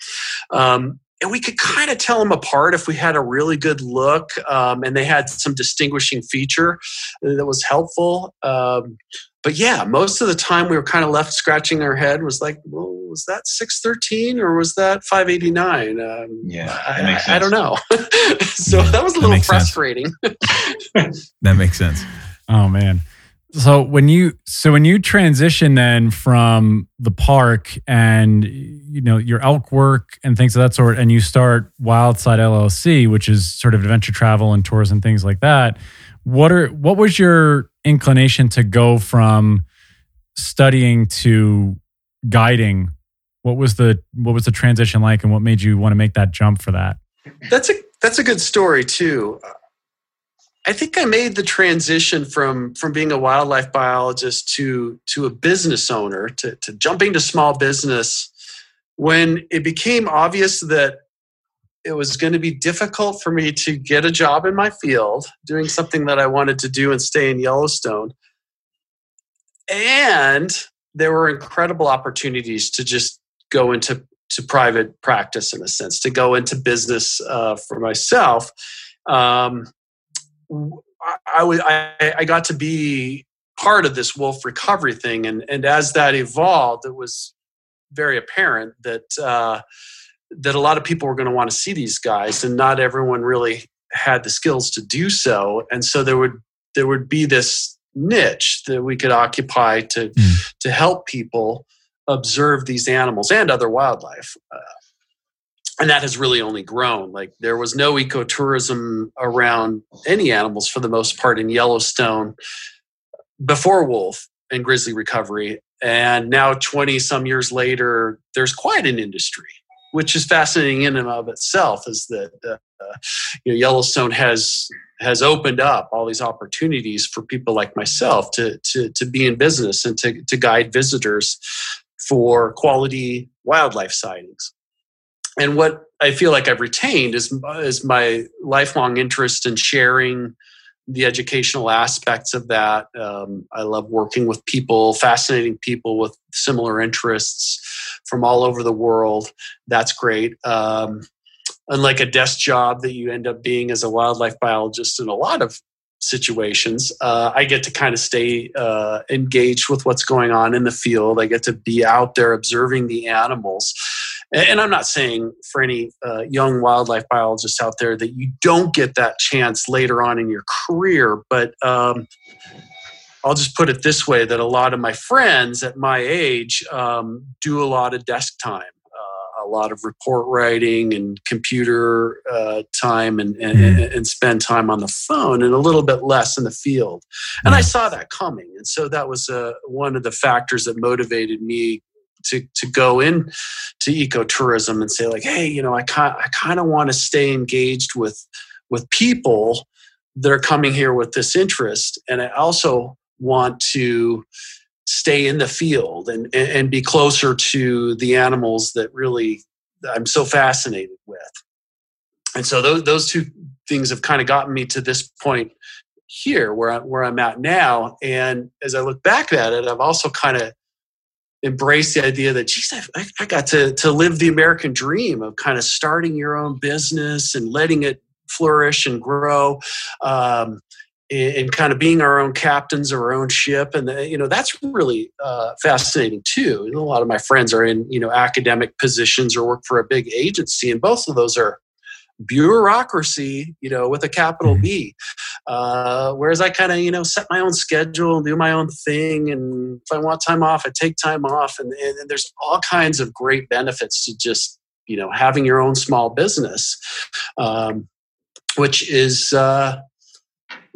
um, and we could kind of tell them apart if we had a really good look um, and they had some distinguishing feature that was helpful. Um, but yeah, most of the time we were kind of left scratching our head. Was like, well, was that six thirteen or was that five eighty nine? Um, yeah, I, I, don't know. so that was a little frustrating. that makes sense. Oh man. So when you so when you transition then from the park and you know your elk work and things of that sort, and you start Wildside LLC, which is sort of adventure travel and tours and things like that. What are what was your inclination to go from studying to guiding? What was the what was the transition like, and what made you want to make that jump for that? That's a that's a good story too. I think I made the transition from from being a wildlife biologist to to a business owner to, to jumping to small business when it became obvious that it was going to be difficult for me to get a job in my field doing something that I wanted to do and stay in Yellowstone. And there were incredible opportunities to just go into to private practice in a sense, to go into business uh, for myself. Um, I, I, I got to be part of this wolf recovery thing, and and as that evolved, it was very apparent that uh, that a lot of people were going to want to see these guys, and not everyone really had the skills to do so. And so there would there would be this niche that we could occupy to mm. to help people observe these animals and other wildlife. Uh, and that has really only grown. Like there was no ecotourism around any animals for the most part in Yellowstone before wolf and grizzly recovery. And now, 20 some years later, there's quite an industry which is fascinating in and of itself, is that uh, you know, Yellowstone has has opened up all these opportunities for people like myself to to to be in business and to to guide visitors for quality wildlife sightings. And what I feel like I've retained is is my lifelong interest in sharing the educational aspects of that. Um, I love working with people, fascinating people with similar interests from all over the world. That's great. Um, unlike a desk job that you end up being as a wildlife biologist in a lot of situations, uh, I get to kind of stay uh, engaged with what's going on in the field. I get to be out there observing the animals. And I'm not saying for any uh, young wildlife biologists out there that you don't get that chance later on in your career, but um, I'll just put it this way that a lot of my friends at my age um, do a lot of desk time a lot of report writing and computer uh, time and, and, mm. and, spend time on the phone and a little bit less in the field. And yeah. I saw that coming. And so that was uh, one of the factors that motivated me to, to go in to ecotourism and say like, hey, you know, I kind I kind of want to stay engaged with with people that are coming here with this interest. And I also want to stay in the field and, and be closer to the animals that really I'm so fascinated with. And so those, those two things have kind of gotten me to this point here where, where I'm at now. And as I look back at it, I've also kind of embraced the idea that, geez, I, I got to, to live the American dream of kind of starting your own business and letting it flourish and grow. Um, and kind of being our own captains of our own ship and uh, you know that's really uh, fascinating too and a lot of my friends are in you know academic positions or work for a big agency and both of those are bureaucracy you know with a capital mm-hmm. b uh, whereas i kind of you know set my own schedule and do my own thing and if i want time off i take time off and, and, and there's all kinds of great benefits to just you know having your own small business um, which is uh,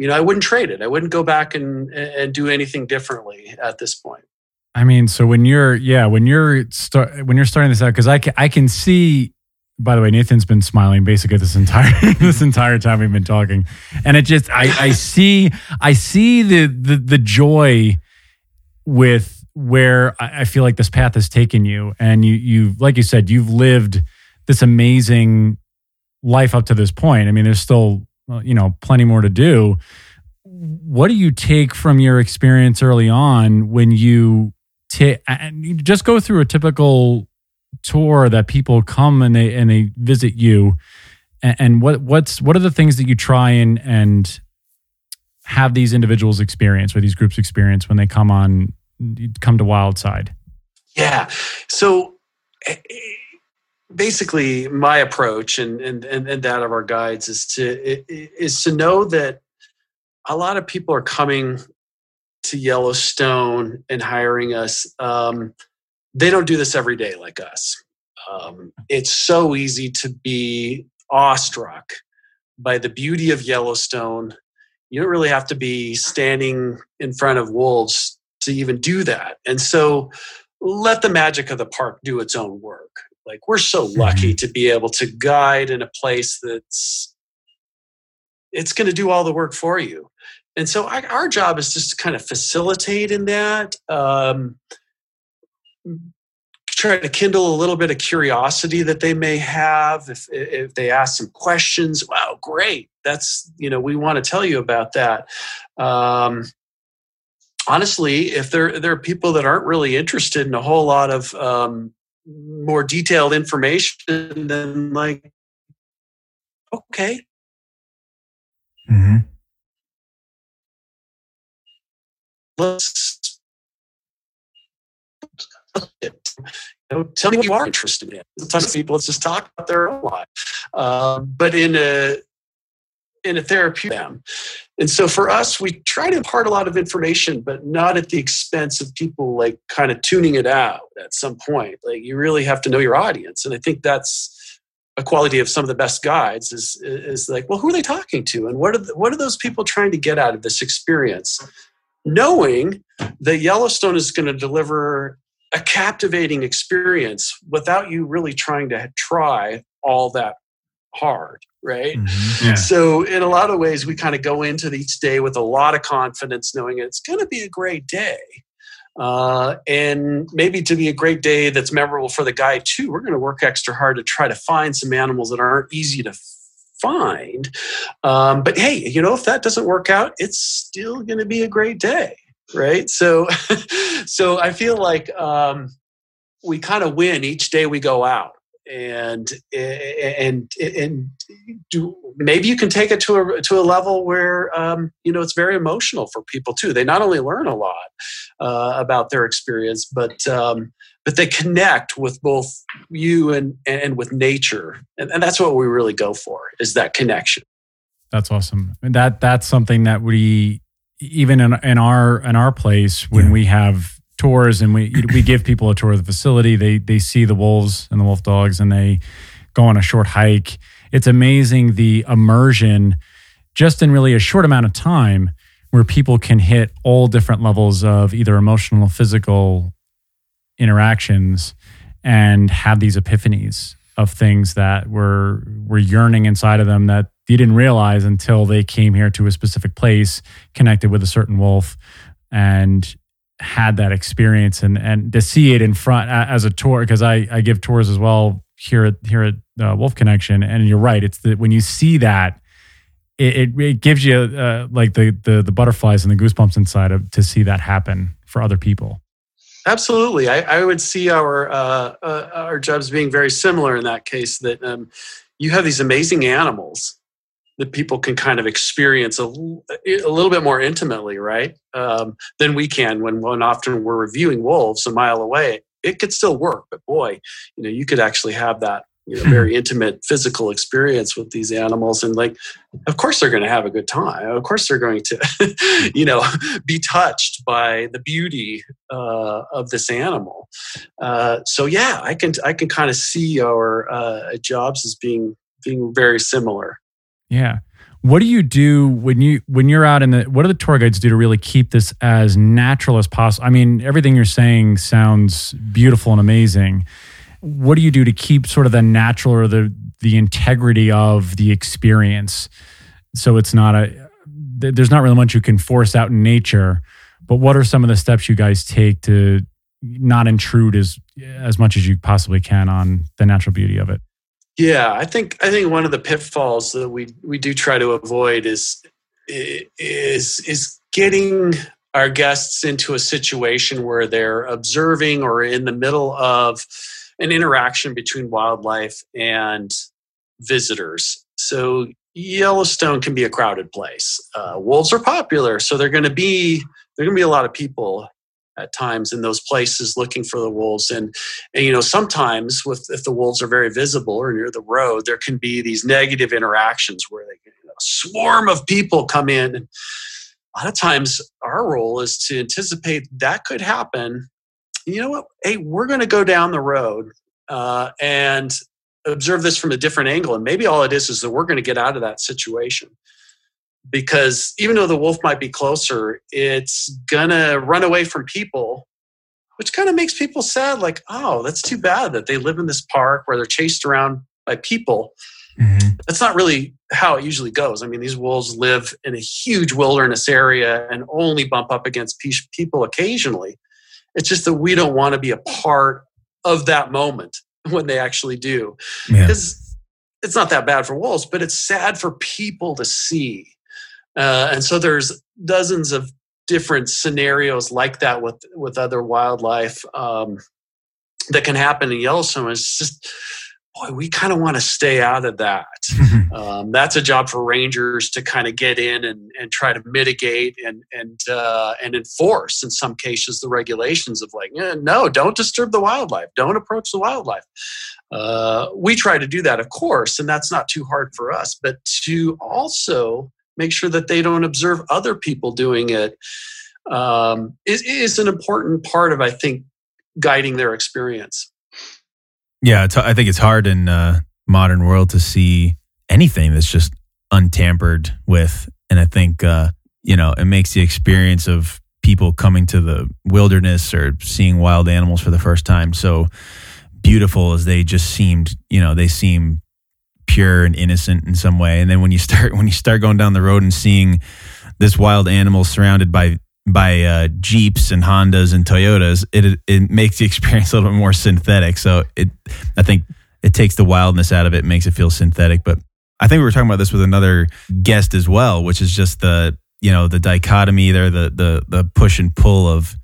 you know, I wouldn't trade it. I wouldn't go back and and do anything differently at this point. I mean, so when you're yeah, when you're start when you're starting this out, because I can I can see. By the way, Nathan's been smiling basically this entire this entire time we've been talking, and it just I I see I see the the the joy with where I feel like this path has taken you, and you you like you said you've lived this amazing life up to this point. I mean, there's still uh, you know, plenty more to do. What do you take from your experience early on when you you just go through a typical tour that people come and they and they visit you and, and what what's what are the things that you try and and have these individuals experience or these groups experience when they come on come to Wildside? Yeah. So eh, basically my approach and, and, and, and that of our guides is to is to know that a lot of people are coming to Yellowstone and hiring us. Um, they don't do this every day like us. Um, it's so easy to be awestruck by the beauty of Yellowstone. You don't really have to be standing in front of wolves to even do that. And so let the magic of the park do its own work. Like we're so lucky mm-hmm. to be able to guide in a place that's it's going to do all the work for you. And so I, our job is just to kind of facilitate in that. Um, try to kindle a little bit of curiosity that they may have if if they ask some questions wow great that's you know we want to tell you about that um, honestly if there there are people that aren't really interested in a whole lot of um, more detailed information, then like, okay. Mm-hmm. Let's you know, tell me what you are interested in. Sometimes people let's just talk about their own life, uh, but in a in a therapy them. And so for us, we try to impart a lot of information, but not at the expense of people like kind of tuning it out at some point. Like you really have to know your audience. And I think that's a quality of some of the best guides is, is like, well, who are they talking to? And what are, the, what are those people trying to get out of this experience? Knowing that Yellowstone is going to deliver a captivating experience without you really trying to try all that hard right Mhm. Yeah. so in a lot of ways we kind of go into each day with a lot of confidence knowing it's going to be a great day uh, and maybe to be a great day that's memorable for the guy too we're going to work extra hard to try to find some animals that aren't easy to find um, but hey you know if that doesn't work out it's still going to be a great day right so so i feel like um, we kind of win each day we go out and and and do maybe you can take it to a to a level where um, you know it's very emotional for people too. They not only learn a lot uh, about their experience, but um, but they connect with both you and and with nature, and, and that's what we really go for is that connection. That's awesome. And that that's something that we even in in our in our place when Yeah. we have tours and we we give people a tour of the facility, they they see the wolves and the wolf dogs and they go on a short hike. It's amazing the immersion just in really a short amount of time where people can hit all different levels of either emotional, physical interactions and have these epiphanies of things that were were yearning inside of them that you didn't realize until they came here to a specific place, connected with a certain wolf, and had that experience and and to see it in front as a tour because I I give tours as well here at here at uh, Wolf Connection and you're right it's that when you see that it it, it gives you uh, like the, the the butterflies and the goosebumps inside of to see that happen for other people. Absolutely, I, I would see our uh, uh, our jobs being very similar in that case. That um, you have these amazing animals that people can kind of experience a little bit more intimately, right? Um, than we can when when often we're reviewing wolves a mile away. It could still work, but boy, you know, you could actually have that you know very intimate physical experience with these animals, and like, of course they're going to have a good time. Of course they're going to, you know, be touched by the beauty uh, of this animal. Uh, so yeah, I can I can kind of see our uh, jobs as being being very similar. Yeah. What do you do when you when you're out in the what do the tour guides do to really keep this as natural as possible? I mean, everything you're saying sounds beautiful and amazing. What do you do to keep sort of the natural or the the integrity of the experience so it's not a there's not really much you can force out in nature, but what are some of the steps you guys take to not intrude as as much as you possibly can on the natural beauty of it? Yeah, I think I think one of the pitfalls that we we do try to avoid is is is getting our guests into a situation where they're observing or in the middle of an interaction between wildlife and visitors. So Yellowstone can be a crowded place. Uh, wolves are popular, so they're going to be there going to be a lot of people at times in those places looking for the wolves. And and you know sometimes with if the wolves are very visible or near the road there can be these negative interactions where they you know, a swarm of people come in. And a lot of times our role is to anticipate that could happen. You know what? Hey we're going to go down the road uh, and observe this from a different angle. And maybe all it is is that we're going to get out of that situation because even though the wolf might be closer it's gonna run away from people which kind of makes people sad like oh that's too bad that they live in this park where they're chased around by people Mhm. that's not really how it usually goes i mean these wolves live in a huge wilderness area and only bump up against people occasionally it's just that we don't want to be a part of that moment when they actually do Yeah. because it's not that bad for wolves, but it's sad for people to see. Uh, and so there's dozens of different scenarios like that with with other wildlife um, that can happen in Yellowstone. It's just boy, we kind of want to stay out of that. Um, that's a job for rangers to kind of get in and, and try to mitigate and and uh, and enforce in some cases the regulations of like eh, no, don't disturb the wildlife, don't approach the wildlife. Uh, we try to do that, of course, and that's not too hard for us. But to also make sure that they don't observe other people doing it um, is, is an important part of, I think, guiding their experience. Yeah, I think it's hard in uh, modern world to see anything that's just untampered with, and I think uh, you know it makes the experience of people coming to the wilderness or seeing wild animals for the first time so beautiful as they just seemed, you know, they seem pure and innocent in some way. And then when you start when you start going down the road and seeing this wild animal surrounded by by uh, Jeeps and Hondas and Toyotas, it it makes the experience a little bit more synthetic. So it I think it takes the wildness out of it, makes it feel synthetic. But I think we were talking about this with another guest as well, which is just the you know the dichotomy there, the the the push and pull of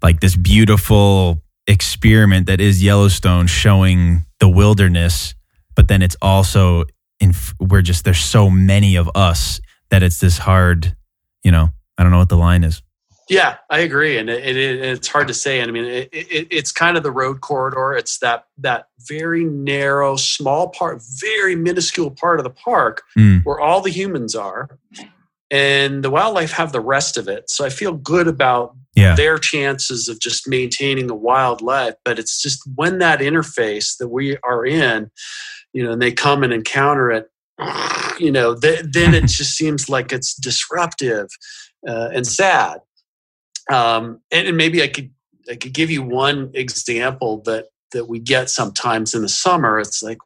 like this beautiful experiment that is Yellowstone showing the wilderness, but then it's also in we're just there's so many of us that it's this hard, you know, I don't know what the line is. Yeah, I agree, and it, it, it's hard to say. And I mean, it, it's kind of the road corridor. It's that that very narrow, small part, very minuscule part of the park mm. where all the humans are, and the wildlife have the rest of it. So I feel good about yeah. their chances of just maintaining the wildlife. But it's just when that interface that we are in, you know, and they come and encounter it, you know, th- then it just seems like it's disruptive uh, and sad um, and, and maybe I could I could give you one example that that we get sometimes in the summer. It's like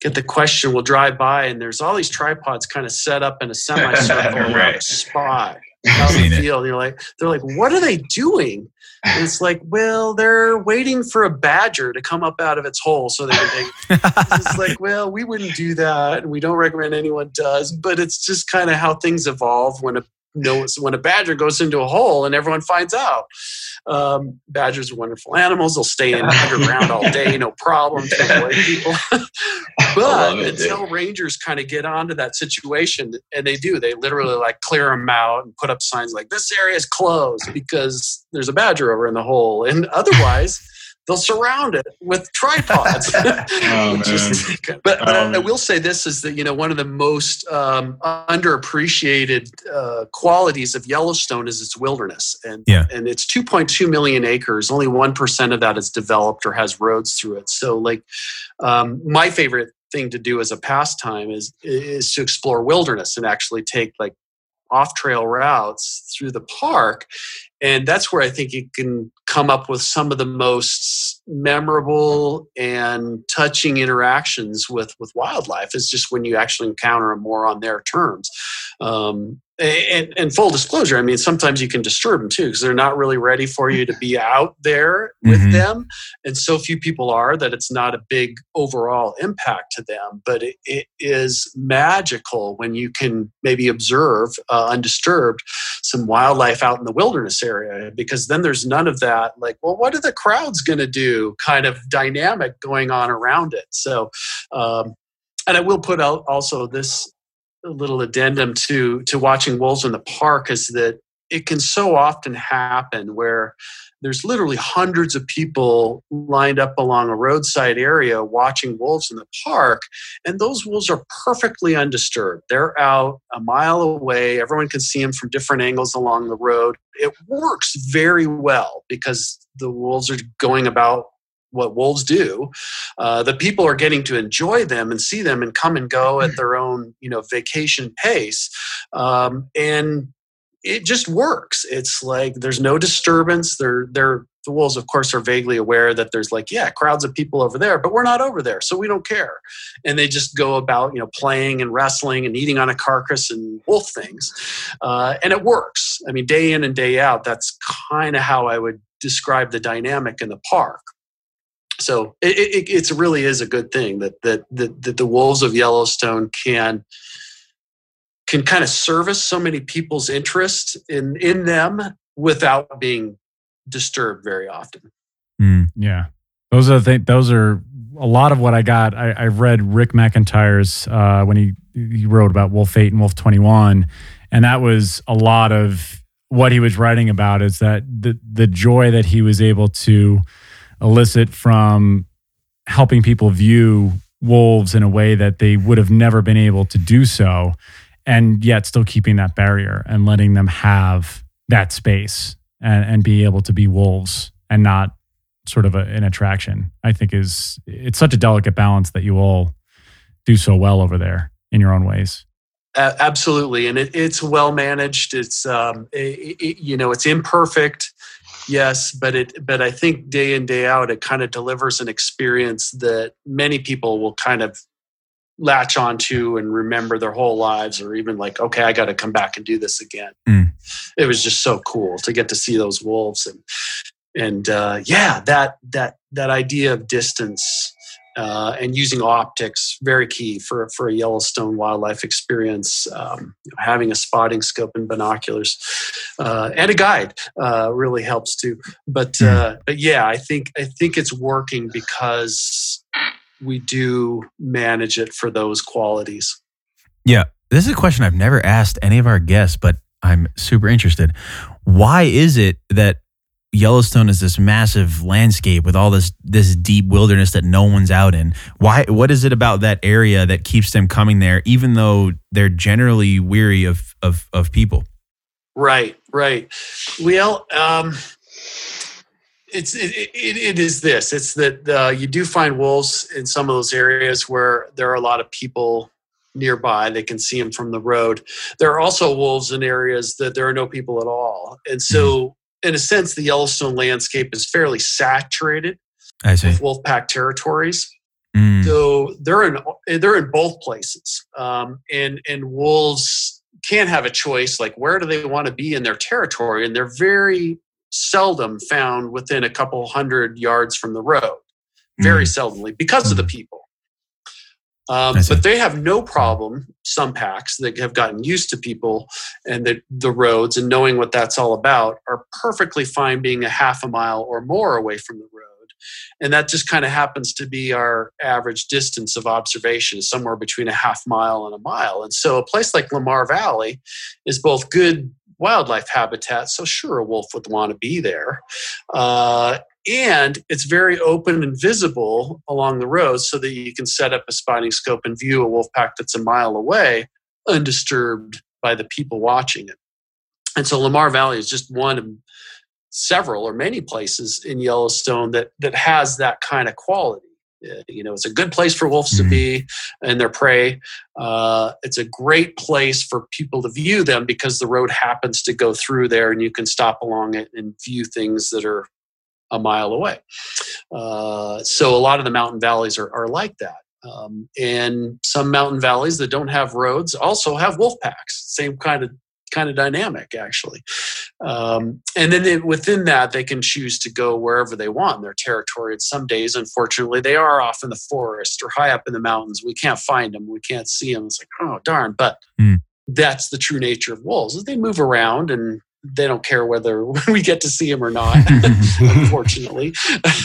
get the question, we'll drive by and there's all these tripods kind of set up in a semicircle right. around a spot out in the field. You're like, they're like, what are they doing? And it's like, well, they're waiting for a badger to come up out of its hole so they can take. it's like, well, we wouldn't do that, and we don't recommend anyone does. But it's just kind of how things evolve when a knows when a badger goes into a hole and everyone finds out. Um, badgers are wonderful animals. They'll stay in underground all day, no problem people. but it, until dude. rangers kind of get onto that situation, and they do, they literally like clear them out and put up signs like this area is closed because there's a badger over in the hole. And otherwise, they'll surround it with tripods. oh, is, but, but um, I will say this is that you know one of the most um, underappreciated uh, qualities of Yellowstone is its wilderness, and yeah. and it's 2.2 million acres. Only one percent of that is developed or has roads through it. So, like um, my favorite thing to do as a pastime is is to explore wilderness and actually take like off trail routes through the park and that's where I think you can come up with some of the most memorable and touching interactions with with wildlife. Is just when you actually encounter them more on their terms. Um, and, and, full disclosure, I mean, sometimes you can disturb them too because they're not really ready for you to be out there with mm-hmm. them. And so few people are that it's not a big overall impact to them. But it, it is magical when you can maybe observe uh, undisturbed some wildlife out in the wilderness area because then there's none of that, like, well, what are the crowds going to do kind of dynamic going on around it. So, um, and I will put out also this little addendum to to watching wolves in the park is that it can so often happen where there's literally hundreds of people lined up along a roadside area watching wolves in the park and those wolves are perfectly undisturbed. They're out a mile away. Everyone can see them from different angles along the road. It works very well because the wolves are going about what wolves do. Uh, the people are getting to enjoy them and see them and come and go at their own you know vacation pace. Um, and it just works. It's like there's no disturbance. They're they're the wolves of course are vaguely aware that there's like yeah crowds of people over there but we're not over there so we don't care. And they just go about you know playing and wrestling and eating on a carcass and wolf things. Uh, and it works. I mean day in and day out that's kind of how i would describe the dynamic in the park. So it, it it's really is a good thing that, that that that the wolves of Yellowstone can can kind of service so many people's interest in in them without being disturbed very often. Mm, yeah, those are the, those are a lot of what I got. I, I read Rick McIntyre's uh, when he he wrote about Wolf Eight and Wolf Twenty One, and that was a lot of what he was writing about. Is that the the joy that he was able to elicit from helping people view wolves in a way that they would have never been able to do so and yet still keeping that barrier and letting them have that space and, and be able to be wolves and not sort of a, an attraction i think is it's such a delicate balance that you all do so well over there in your own ways absolutely, and it, it's well managed. It's um, it, it, you know it's imperfect, yes, but it but I think day in day out it kind of delivers an experience that many people will kind of latch onto and remember their whole lives, or even like, okay, I got to come back and do this again. Mm. It was just so cool to get to see those wolves and and uh, yeah, that that that idea of distance uh, and using optics very key for for a Yellowstone wildlife experience. Um, having a spotting scope and binoculars uh, and a guide uh, really helps too. But hmm. uh, but yeah, I think I think it's working because we do manage it for those qualities. Yeah, this is a question I've never asked any of our guests, but I'm super interested. Why is it that Yellowstone is this massive landscape with all this this deep wilderness that no one's out in. Why? What is it about that area that keeps them coming there, even though they're generally weary of of, of people? Right, right. Well, um, it's it, it, it is this. It's that uh, you do find wolves in some of those areas where there are a lot of people nearby. They can see them from the road. There are also wolves in areas that there are no people at all, and so. Mm in a sense, the Yellowstone landscape is fairly saturated with wolf pack territories. Mm. So they're in they're in both places, um, and and wolves can't have a choice. Like where do they want to be in their territory? And they're very seldom found within a couple hundred yards from the road. Very mm. seldomly because of the people. Um, but they have no problem, some packs that have gotten used to people and the, the roads and knowing what that's all about are perfectly fine being a half a mile or more away from the road. And that just kind of happens to be our average distance of observation, somewhere between a half mile and a mile. And so a place like Lamar Valley is both good wildlife habitat, so sure, a wolf would want to be there. Uh, and it's very open and visible along the road so that you can set up a spotting scope and view a wolf pack that's a mile away undisturbed by the people watching it. And so Lamar Valley is just one of several or many places in Yellowstone that that has that kind of quality. Uh, you know, it's a good place for wolves mm-hmm. to be and their prey. Uh, it's a great place for people to view them because the road happens to go through there, and you can stop along it and view things that are a mile away. Uh, so a lot of the mountain valleys are, are like that. Um, and some mountain valleys that don't have roads also have wolf packs. Same kind of kind of dynamic, actually. Um, and then they, within that, they can choose to go wherever they want in their territory. And some days, unfortunately, they are off in the forest or high up in the mountains. We can't find them. We can't see them. It's like, oh darn! But mm. that's the true nature of wolves. They move around and they don't care whether we get to see him or not unfortunately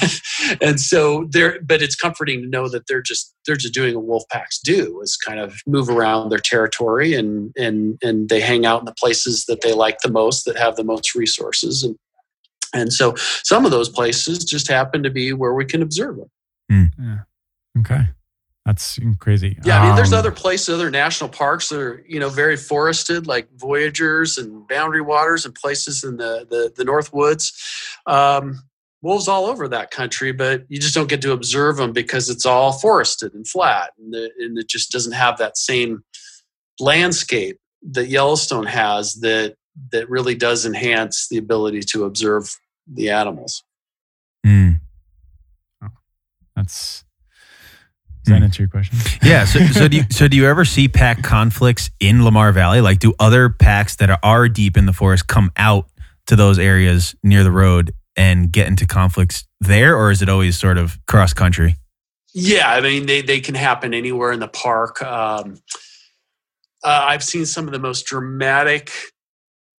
and so they're but it's comforting to know that they're just they're just doing what wolf packs do is kind of move around their territory and and and they hang out in the places that they like the most that have the most resources and and so some of those places just happen to be where we can observe them mm. yeah. okay that's crazy. Yeah, I mean, there's um, other places, other national parks that are you know very forested, like Voyageurs and Boundary Waters, and places in the the, the North Woods. Um, wolves all over that country, but you just don't get to observe them because it's all forested and flat, and, the, and it just doesn't have that same landscape that Yellowstone has that that really does enhance the ability to observe the animals. Mm. Oh, that's does that hmm. answer your question? Yeah. So, so do you, so do you ever see pack conflicts in Lamar Valley? Like, do other packs that are deep in the forest come out to those areas near the road and get into conflicts there, or is it always sort of cross country? Yeah, I mean they they can happen anywhere in the park. Um, uh, I've seen some of the most dramatic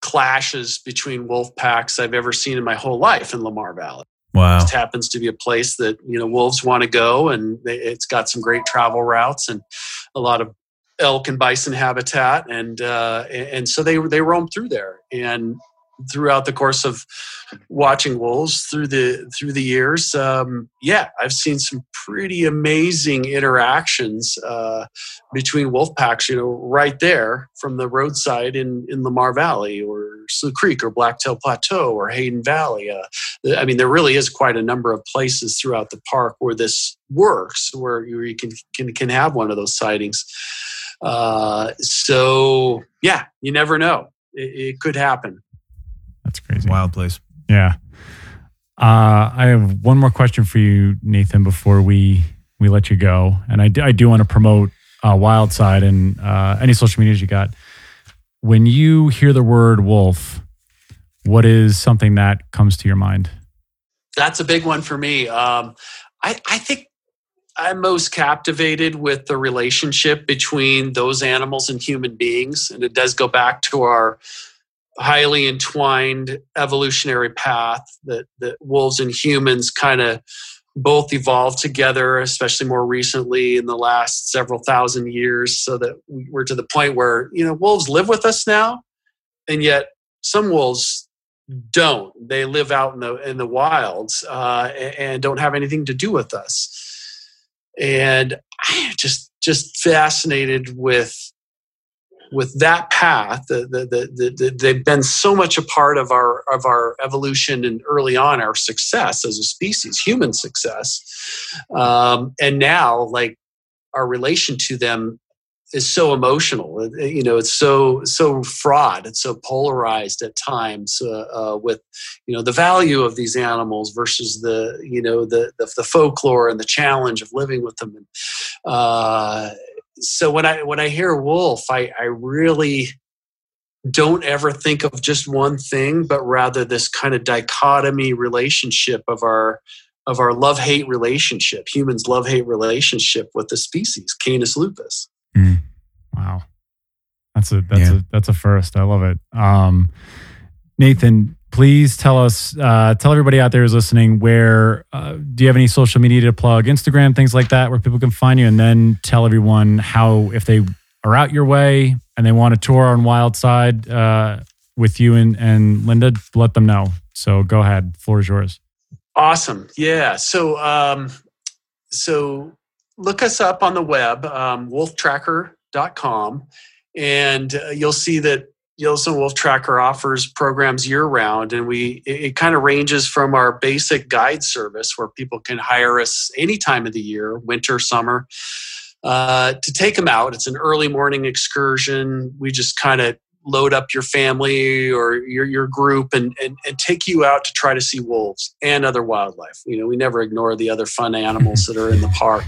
clashes between wolf packs I've ever seen in my whole life in Lamar Valley. Wow. It just happens to be a place that, you know, wolves want to go and it's got some great travel routes and a lot of elk and bison habitat. And, uh, and so they, they roam through there. And throughout the course of watching wolves through the through the years um, yeah i've seen some pretty amazing interactions uh, between wolf packs you know right there from the roadside in in lamar valley or slough creek or blacktail plateau or hayden valley uh, i mean there really is quite a number of places throughout the park where this works where you can can, can have one of those sightings Uh, so yeah, you never know. It, it could happen. That's crazy. Wild place. Yeah. Uh, I have one more question for you, Nathan, before we we let you go, and I do, I do want to promote uh, Wild Side and uh, any social medias you got. When you hear the word wolf, what is something that comes to your mind? That's a big one for me. Um, I, I think I'm most captivated with the relationship between those animals and human beings, and it does go back to our highly entwined evolutionary path that that wolves and humans kind of both evolved together, especially more recently in the last several thousand years, so that we're to the point where you know wolves live with us now, and yet some wolves don't. They live out in the in the wilds uh, and don't have anything to do with us. And I just just fascinated with with that path, the, the, the, the, they've been so much a part of our of our evolution and early on our success as a species, human success, um, and now like our relation to them is so emotional. You know, it's so so fraught. It's so polarized at times uh, uh, with you know the value of these animals versus the you know the the, the folklore and the challenge of living with them. Uh, so when I when I hear wolf, I, I really don't ever think of just one thing, but rather this kind of dichotomy relationship of our of our love hate relationship, humans love hate relationship with the species, Canis lupus. Mm. Wow, that's a that's yeah. a that's a first. I love it. Um, Nathan, please tell us, uh, tell everybody out there who's listening, where uh, do you have any social media to plug, Instagram, things like that, where people can find you, and then tell everyone how if they are out your way and they want to tour on Wild Side uh, with you and, and Linda, let them know. So go ahead, floor is yours. Awesome, yeah. So um, so look us up on the web, um, wolftracker.com, and uh, you'll see that Yellowstone Wolf Tracker offers programs year round, and we it, it kind of ranges from our basic guide service where people can hire us any time of the year, winter, summer, uh, to take them out. It's an early morning excursion. We just kind of load up your family or your, your group and, and, and take you out to try to see wolves and other wildlife. You know, we never ignore the other fun animals that are in the park.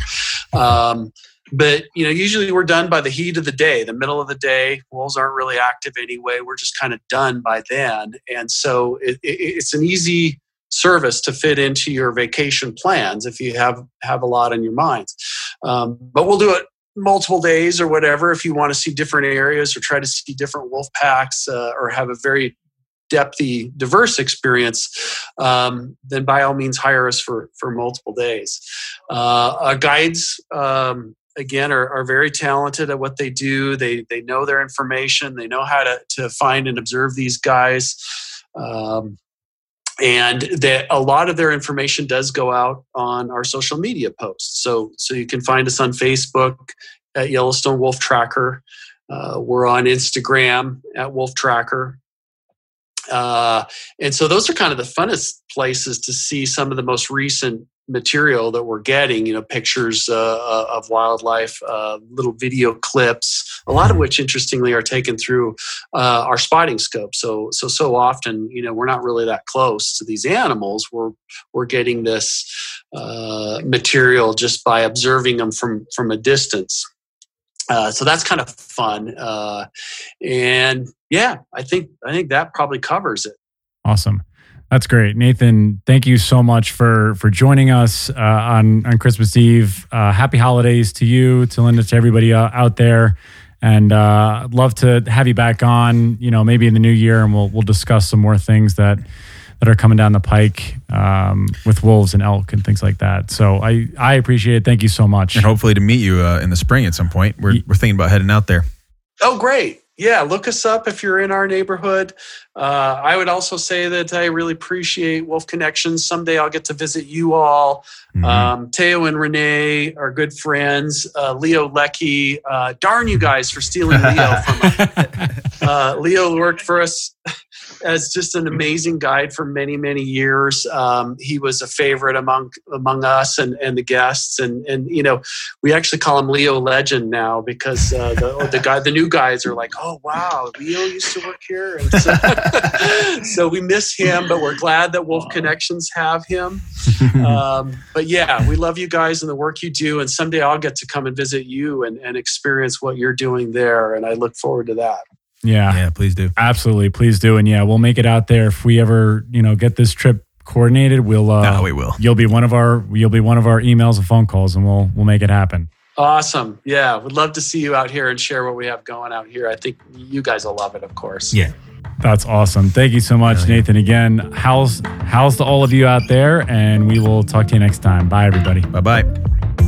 Um, but you know usually we're done by the heat of the day. The middle of the day wolves aren't really active anyway. We're just kind of done by then. And so it, it, it's an easy service to fit into your vacation plans if you have have a lot on your mind um, but we'll do it multiple days or whatever if you want to see different areas or try to see different wolf packs uh, or have a very depthy diverse experience um, then by all means hire us for for multiple days. Uh, uh, guides um, again are, are very talented at what they do. They they know their information. They know how to, to find and observe these guys. Um, and that a lot of their information does go out on our social media posts. So so you can find us on facebook at yellowstone wolf tracker. Uh, we're on instagram at wolf tracker. Uh, and so those are kind of the funnest places to see some of the most recent material that we're getting you know pictures uh, uh, of wildlife uh, little video clips a lot of which interestingly are taken through uh, our spotting scope. So so so often you know we're not really that close to these animals. We're we're getting this uh, material just by observing them from from a distance. Uh, so that's kind of fun and yeah i think i think that probably covers it. Awesome that's great, Nathan. Thank you so much for for joining us uh, on on Christmas Eve. Uh, happy holidays to you, to Linda, to everybody uh, out there, and uh, I'd love to have you back on. You know, maybe in the new year, and we'll we'll discuss some more things that that are coming down the pike um, with wolves and elk and things like that. So I I appreciate it. Thank you so much, and hopefully to meet you uh, in the spring at some point. We're we're thinking about heading out there. Oh, great! Yeah, look us up if you're in our neighborhood. Uh, I would also say that I really appreciate Wolf Connections. Someday I'll get to visit you all. Mm-hmm. Um, Teo and Renee are good friends. Uh, Leo Lecky, uh, darn you guys for stealing Leo from uh, Leo worked for us as just an amazing guide for many many years. Um, he was a favorite among among us and, and the guests, and and you know we actually call him Leo Legend now because uh, the the guy the new guys are like, oh wow, Leo used to work here, and so, so we miss him, but we're glad that Wolf Connections have him. Um, but yeah, we love you guys and the work you do, and someday I'll get to come and visit you and, and experience what you're doing there, and I look forward to that. Yeah. Yeah, please do. Absolutely. Please do. And yeah, we'll make it out there if we ever, you know, get this trip coordinated. We'll uh No, we will. you'll be one of our you'll be one of our emails and phone calls and we'll we'll make it happen. Awesome. Yeah, we'd love to see you out here and share what we have going out here. I think you guys will love it, of course. Yeah. That's awesome. Thank you so much, yeah. Nathan. Again, how's how's to all of you out there and we will talk to you next time. Bye everybody. Bye bye.